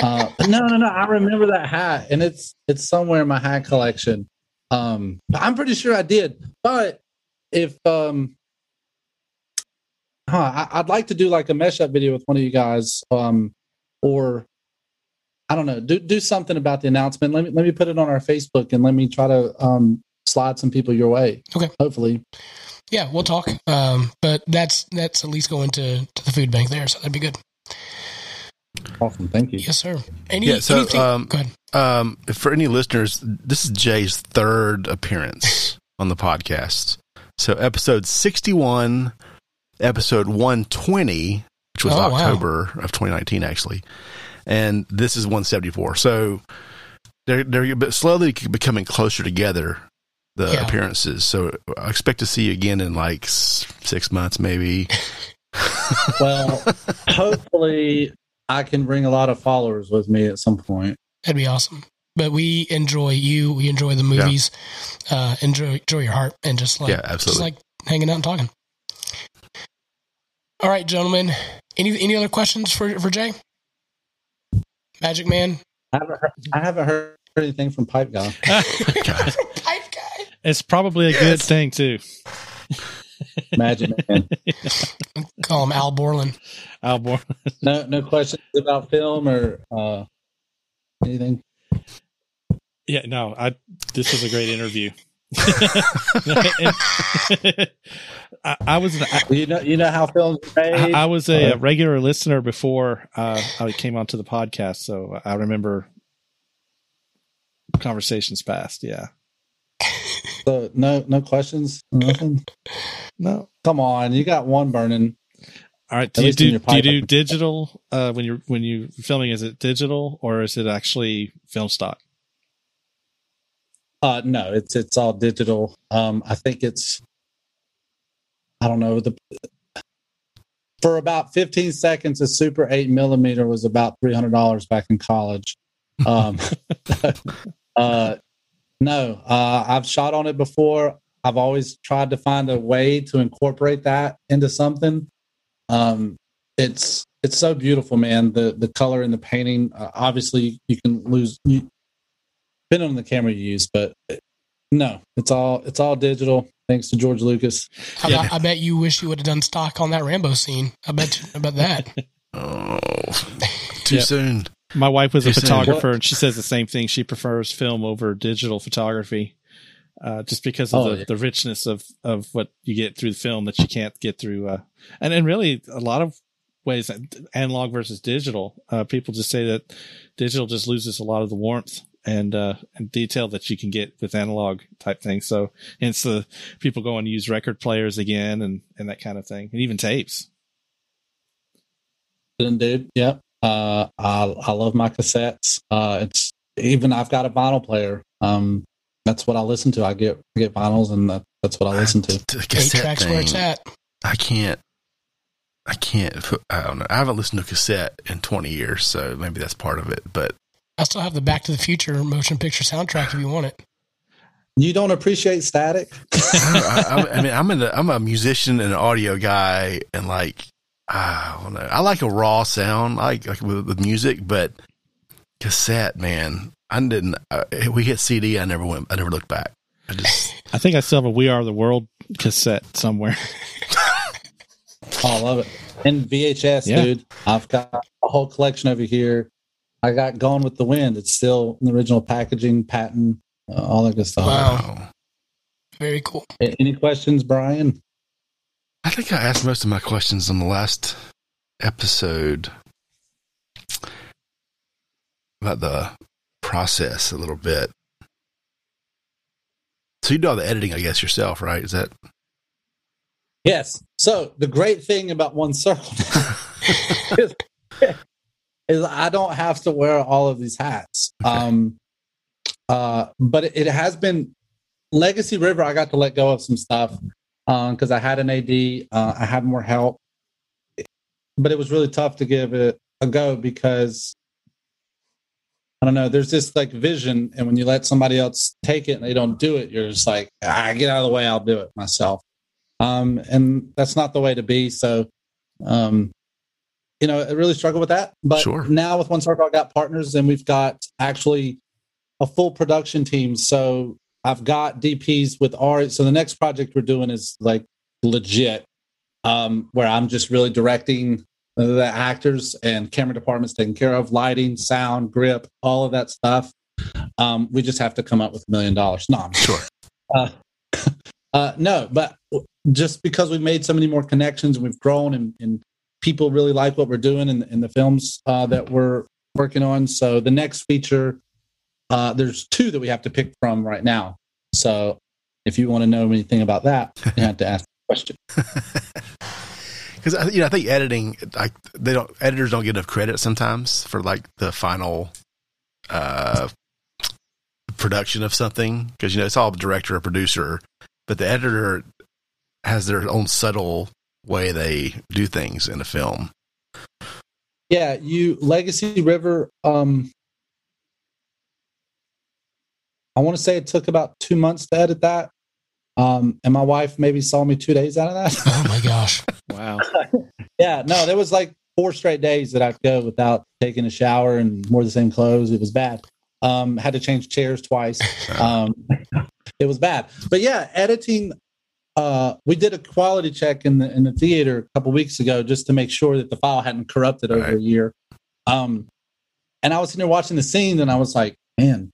Uh no no no I remember that hat and it's it's somewhere in my hat collection. Um I'm pretty sure I did. But if um huh, I, I'd like to do like a mesh up video with one of you guys um or I don't know, do do something about the announcement. Let me let me put it on our Facebook and let me try to um slide some people your way. Okay. Hopefully. Yeah, we'll talk. Um, but that's that's at least going to to the food bank there, so that'd be good. Awesome. Thank you. Yes, sir. Any, Yeah, so, anything? um, go ahead. Um, for any listeners, this is Jay's third appearance (laughs) on the podcast. So episode 61, episode 120, which was Oh, wow. October of 2019, actually. And this is 174. So they're, they're slowly becoming closer together, the Yeah. appearances. So I expect to see you again in like six months, maybe. (laughs) Well, hopefully I can bring a lot of followers with me at some point. That'd be awesome. But we enjoy you. We enjoy the movies. Uh, enjoy enjoy your heart and just like Yeah, absolutely. just like hanging out and talking. All right, gentlemen. Any any other questions for for Jay? Magic Man. I haven't heard, I haven't heard anything from Pipe Guy. (laughs) Pipe guy. it's probably a good thing too. Magic Man. (laughs) Call him Al Borland. Alborn. No no questions about film or uh anything. Yeah, no, I. This was a great interview. (laughs) I, I was I, You know you know how films are made. I was a, a regular listener before uh, I came onto the podcast, so I remember conversations past. Yeah, so no no questions. Nothing. no. Come on, you got one burning. All right. Do you do do you do digital uh, when you're when you filming? Is it digital or is it actually film stock? Uh, no, it's it's all digital. Um, I think it's, I don't know the. For about 15 seconds, a Super 8 millimeter was about $300 back in college. Um, (laughs) uh, no, uh, I've shot on it before. I've always tried to find a way to incorporate that into something. Um, it's it's so beautiful, man. The the color in the painting. Uh, obviously, you can lose. You, depending on the camera you use, but no, it's all it's all digital. Thanks to George Lucas. I, Yeah. I bet you wish you would have done stock on that Rambo scene. I bet I bet that. (laughs) Oh, too Yep. soon. My wife was a photographer, and she says the same thing. She prefers film over digital photography, uh, just because of Oh, the, yeah. the richness of of what you get through the film that you can't get through. Uh, and and really, a lot of ways, analog versus digital. Uh, people just say that digital just loses a lot of the warmth and uh, and detail that you can get with analog type things. So hence the people go and use record players again and and that kind of thing, and even tapes. Dude, yep. Uh, I I love my cassettes. Uh, it's even I've got a vinyl player. Um, that's what I listen to. I get get vinyls, and that, that's what I listen to. The Eight cassette tracks where it's at. I can't. I can't. I don't know. I haven't listened to a cassette in 20 years, so maybe that's part of it. But I still have the Back to the Future motion picture soundtrack if you want it. You don't appreciate static? I, I, I mean, I'm in. a, I'm a musician and an audio guy, and like I don't know. I like a raw sound, I like like with, with music, but cassette, man, I didn't. Uh, we hit CD. I never went. I never looked back. I just (laughs) I think I still have a We Are the World cassette somewhere. Oh, I love it. And VHS, Yeah. dude. I've got a whole collection over here. I got Gone with the Wind. It's still in the original packaging, patent, uh, all that good stuff. Wow. wow. Very cool. Any questions, Brian? I think I asked most of my questions on the last episode about the process a little bit. So you do all the editing, I guess, yourself, right? Is that Yes. So the great thing about One Circle (laughs) is, is I don't have to wear all of these hats. Okay. Um, uh, but it, it has been Legacy River. I got to let go of some stuff because I had an AD. Uh, I had more help, but it was really tough to give it a go because I don't know. There's this like vision, and when you let somebody else take it and they don't do it, you're just like, ah, get out of the way. I'll do it myself um, and that's not the way to be. So, um, you know, I really struggle with that. But Sure. now with One Circle, I got partners, and we've got actually a full production team. So I've got DPs with art. So the next project we're doing is like legit, um, where I'm just really directing the actors and camera departments taken care of, lighting, sound, grip, all of that stuff. Um, we just have to come up with a million dollars. No, I'm sure? uh, (laughs) uh, no, but just because we've made so many more connections and we've grown and, and people really like what we're doing in, in the films uh, that we're working on. So the next feature, uh, there's two that we have to pick from right now. So if you want to know anything about that, you have to ask the question. (laughs) Because you know, I think editing, like they don't editors don't get enough credit sometimes for like the final uh, production of something. Because you know, it's all director or producer, but the editor has their own subtle way they do things in a film. Yeah, you Legacy River. Um, I want to say it took about two months to edit that. Um, and my wife maybe saw me two days out of that. Oh my gosh. (laughs) Wow. (laughs) Yeah, no, there was like four straight days that I'd go without taking a shower and wore the same clothes. It was bad. Um, had to change chairs twice. Um, it was bad. But yeah, editing. Uh, we did a quality check in the in the theater a couple weeks ago just to make sure that the file hadn't corrupted over Right. a year. Um, and I was sitting there watching the scene, and I was like, man,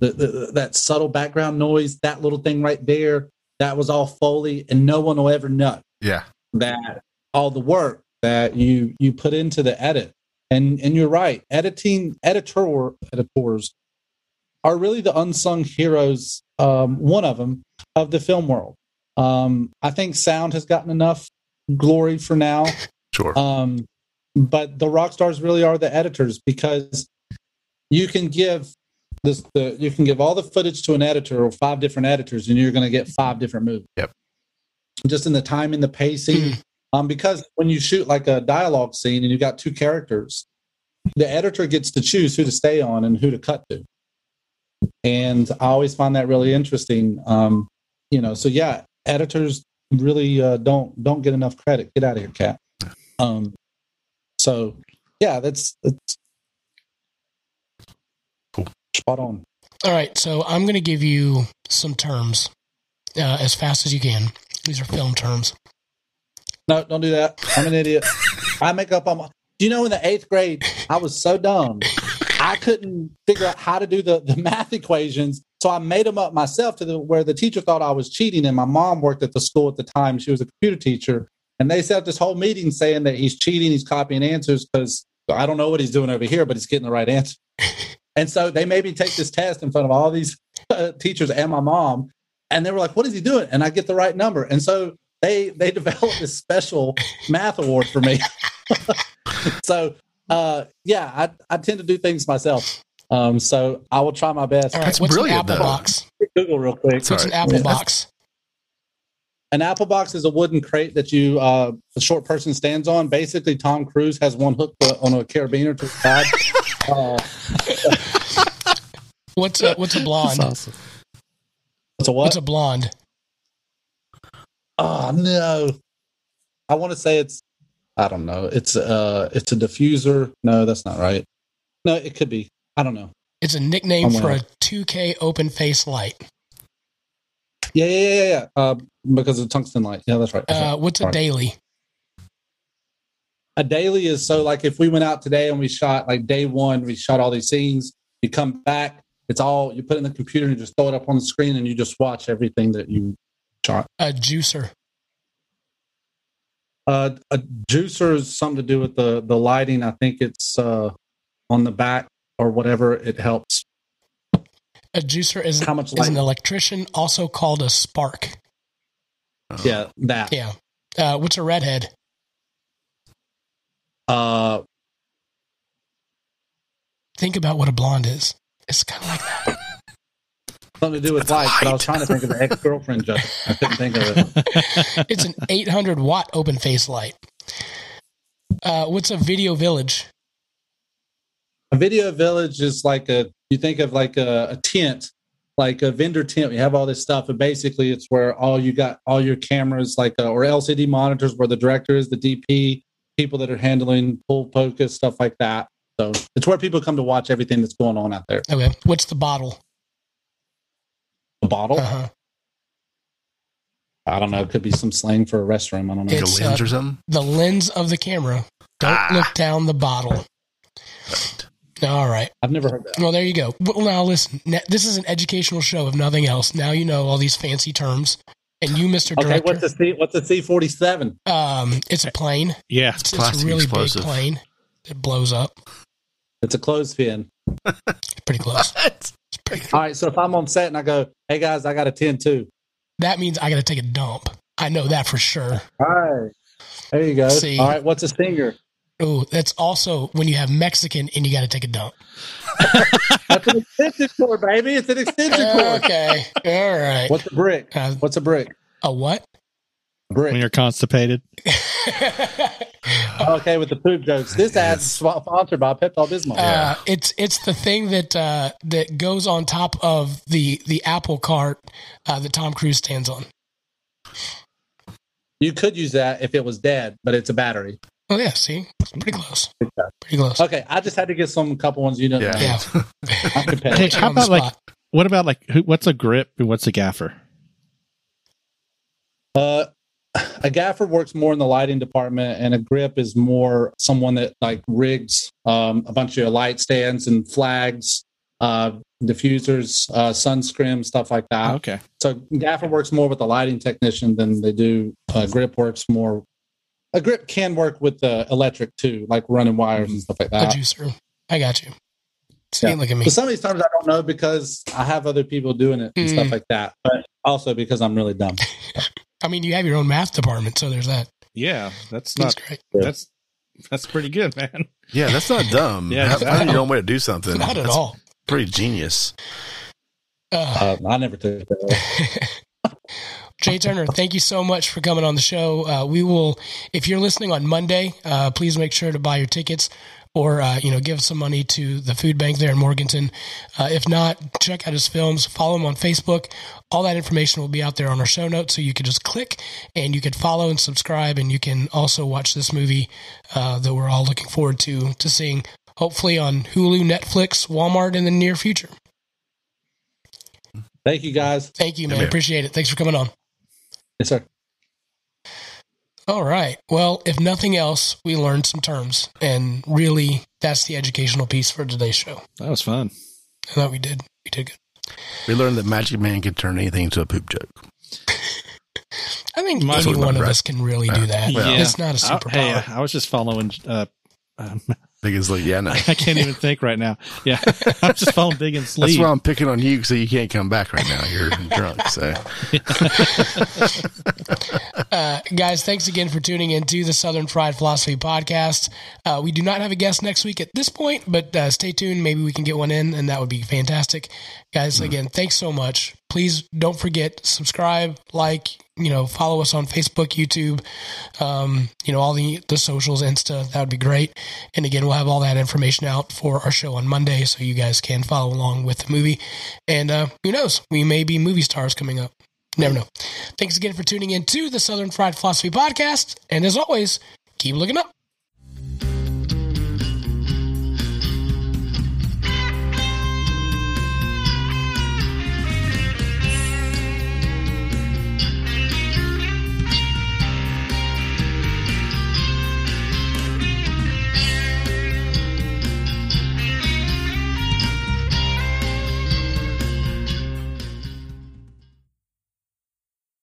the, the, that subtle background noise, that little thing right there, that was all Foley, and no one will ever know Yeah, that all the work that you you put into the edit. And and you're right editing editor editors are really the unsung heroes um one of them of the film world. Um i think sound has gotten enough glory for now. Sure. um but the rock stars really are the editors because you can give this the you can give all the footage to an editor or five different editors and you're going to get five different movies. Yep. just in the timing the pacing um because when you shoot like a dialogue scene and you've got two characters the editor gets to choose who to stay on and who to cut to. And i always find that really interesting um you know so yeah editors really uh, don't don't get enough credit. Get out of here cat um so yeah that's that's. Spot on. All right, so I'm going to give you some terms uh, as fast as you can. These are film terms. no don't do that. I'm an idiot. I make up on my do you know in the eighth grade i was so dumb i couldn't figure out how to do the, the math equations so i made them up myself to the where the teacher thought i was cheating and my mom worked at the school at the time. She was a computer teacher and they set up this whole meeting saying that he's cheating he's copying answers because i don't know what he's doing over here but he's getting the right answer and so they made me take this test in front of all these uh, teachers and my mom and they were like what is he doing and i get the right number and so they they (laughs) developed this special math award for me (laughs) so Uh, yeah, I, I tend to do things myself. Um, so I will try my best. All right, That's what's brilliant, an apple though. box? Google real quick. Sorry. What's an apple Yeah. box? An apple box is a wooden crate that you uh, a short person stands on. Basically, Tom Cruise has one hook on a carabiner to his side. (laughs) uh, What's a what's a blonde? it's a what? What's a blonde? oh no! I want to say it's. I don't know. It's uh, it's a diffuser. No, that's not right. No, it could be. I don't know. It's a nickname Oh, for a 2K open face light. Yeah, yeah, yeah, yeah. Uh, because of tungsten light. Yeah, that's right. That's Uh, what's a Sorry. daily? a daily is so like if we went out today and we shot like day one, we shot all these scenes. You come back, it's all you put in the computer and you just throw it up on the screen and you just watch everything that you shot. A juicer. Uh, a juicer is something to do with the the lighting. I think it's uh on the back or whatever. It helps. A juicer is, How much is an electrician, also called a spark. Yeah, that. Yeah. Uh, what's a redhead? Uh, Think about what a blonde is. It's kind of like that. something to do with light. But I was trying to think of the ex girlfriend joke. I couldn't think of it. (laughs) It's an 800 watt open face light. Uh, what's a video village? A video village is like a you think of like a, a tent, like a vendor tent. You have all this stuff, and basically it's where all you got all your cameras, like uh, or LCD monitors, where the director is, the DP, people that are handling full focus, stuff like that. So it's where people come to watch everything that's going on out there. Okay. What's the bottle? The bottle? Uh-huh. I don't know. It could be some slang for a restroom. I don't know. Like a It's, lens uh, or something? The lens of the camera. Don't Ah. look down the bottle. All right. I've never heard that. Well, there you go. Well, now listen. This is an educational show, if nothing else. Now you know all these fancy terms. And you, Mr. Director. Okay, what's a C? What's a C forty seven? um, it's a plane. Yeah. It's, it's a really explosive. big plane. It blows up. It's a clothespin. Pretty close. (laughs) It's pretty- All right, so if I'm on set and I go, "Hey guys, I got a ten too." that means I got to take a dump. I know that for sure. All right, there you go. See. All right, what's a stinger? Oh, that's also when you have Mexican and you got to take a dump. That's an extension cord, baby. It's an extension cord. Okay. All right. What's a brick? Uh, What's a brick? a what? A brick. When you're constipated. (laughs) okay, with the poop jokes. This ad is sponsored by Pepto Bismol. Uh, it's it's the thing that uh, that goes on top of the the apple cart uh, that Tom Cruise stands on. You could use that if it was dead, but it's a battery. Oh yeah, see, pretty close, pretty close. Okay, I just had to get some couple ones you didn't Yeah. know. Yeah, (laughs) (laughs) I'm Hey, how about like what about like who, what's a grip and what's a gaffer? Uh, a gaffer works more in the lighting department, and a grip is more someone that like rigs um, a bunch of light stands and flags, uh, diffusers, uh, sunscreen, stuff like that. Okay. So gaffer works more with the lighting technician than they do. Uh, grip works more. A grip can work with the electric too, like running wires and stuff like that. a that. juicer. I got you. See, Yeah. look at me. But some of these times I don't know because I have other people doing it and Mm. stuff like that. But also because I'm really dumb. (laughs) I mean, you have your own math department, so there's that. Yeah, that's That's not great. that's that's pretty good, (laughs) man. Yeah, that's not dumb. (laughs) Yeah, yeah, exactly. your own way to do something. Not at That's all. Pretty genius. Uh, Uh, I never took that. Jay Turner, thank you so much for coming on the show. Uh, we will, if you're listening on Monday, uh, please make sure to buy your tickets or, uh, you know, give some money to the food bank there in Morganton. Uh, if not, check out his films, follow him on Facebook. All that information will be out there on our show notes. So you can just click and you can follow and subscribe. And you can also watch this movie uh, that we're all looking forward to, to seeing hopefully on Hulu, Netflix, Walmart in the near future. Thank you guys. Thank you, man. Man. Appreciate it. Thanks for coming on. Yes, sir. All right. Well, if nothing else, we learned some terms, and really, that's the educational piece for today's show. That was fun. I thought we did. We did good. We learned that Magic Man can turn anything into a poop joke. I think Might any one of us can really do that. Yeah. It's not a superpower. hey, I was just following uh, um, Big and sleep. Yeah, no. (laughs) I can't even think right now. Yeah, (laughs) I'm just falling big and sleep. That's why I'm picking on you so you can't come back right now. You're (laughs) drunk. So Uh, guys, thanks again for tuning in to the Southern Fried Philosophy podcast. Uh, we do not have a guest next week at this point, but uh, stay tuned. Maybe we can get one in, and that would be fantastic. Guys, again, thanks so much. Please don't forget subscribe, like, you know, follow us on Facebook, YouTube, um, you know, all the the socials, Insta. That would be great. And again, we'll have all that information out for our show on Monday, so you guys can follow along with the movie. And uh, who knows, we may be movie stars coming up. Never know. Thanks again for tuning in to the Southern Fried Philosophy Podcast. And as always, keep looking up.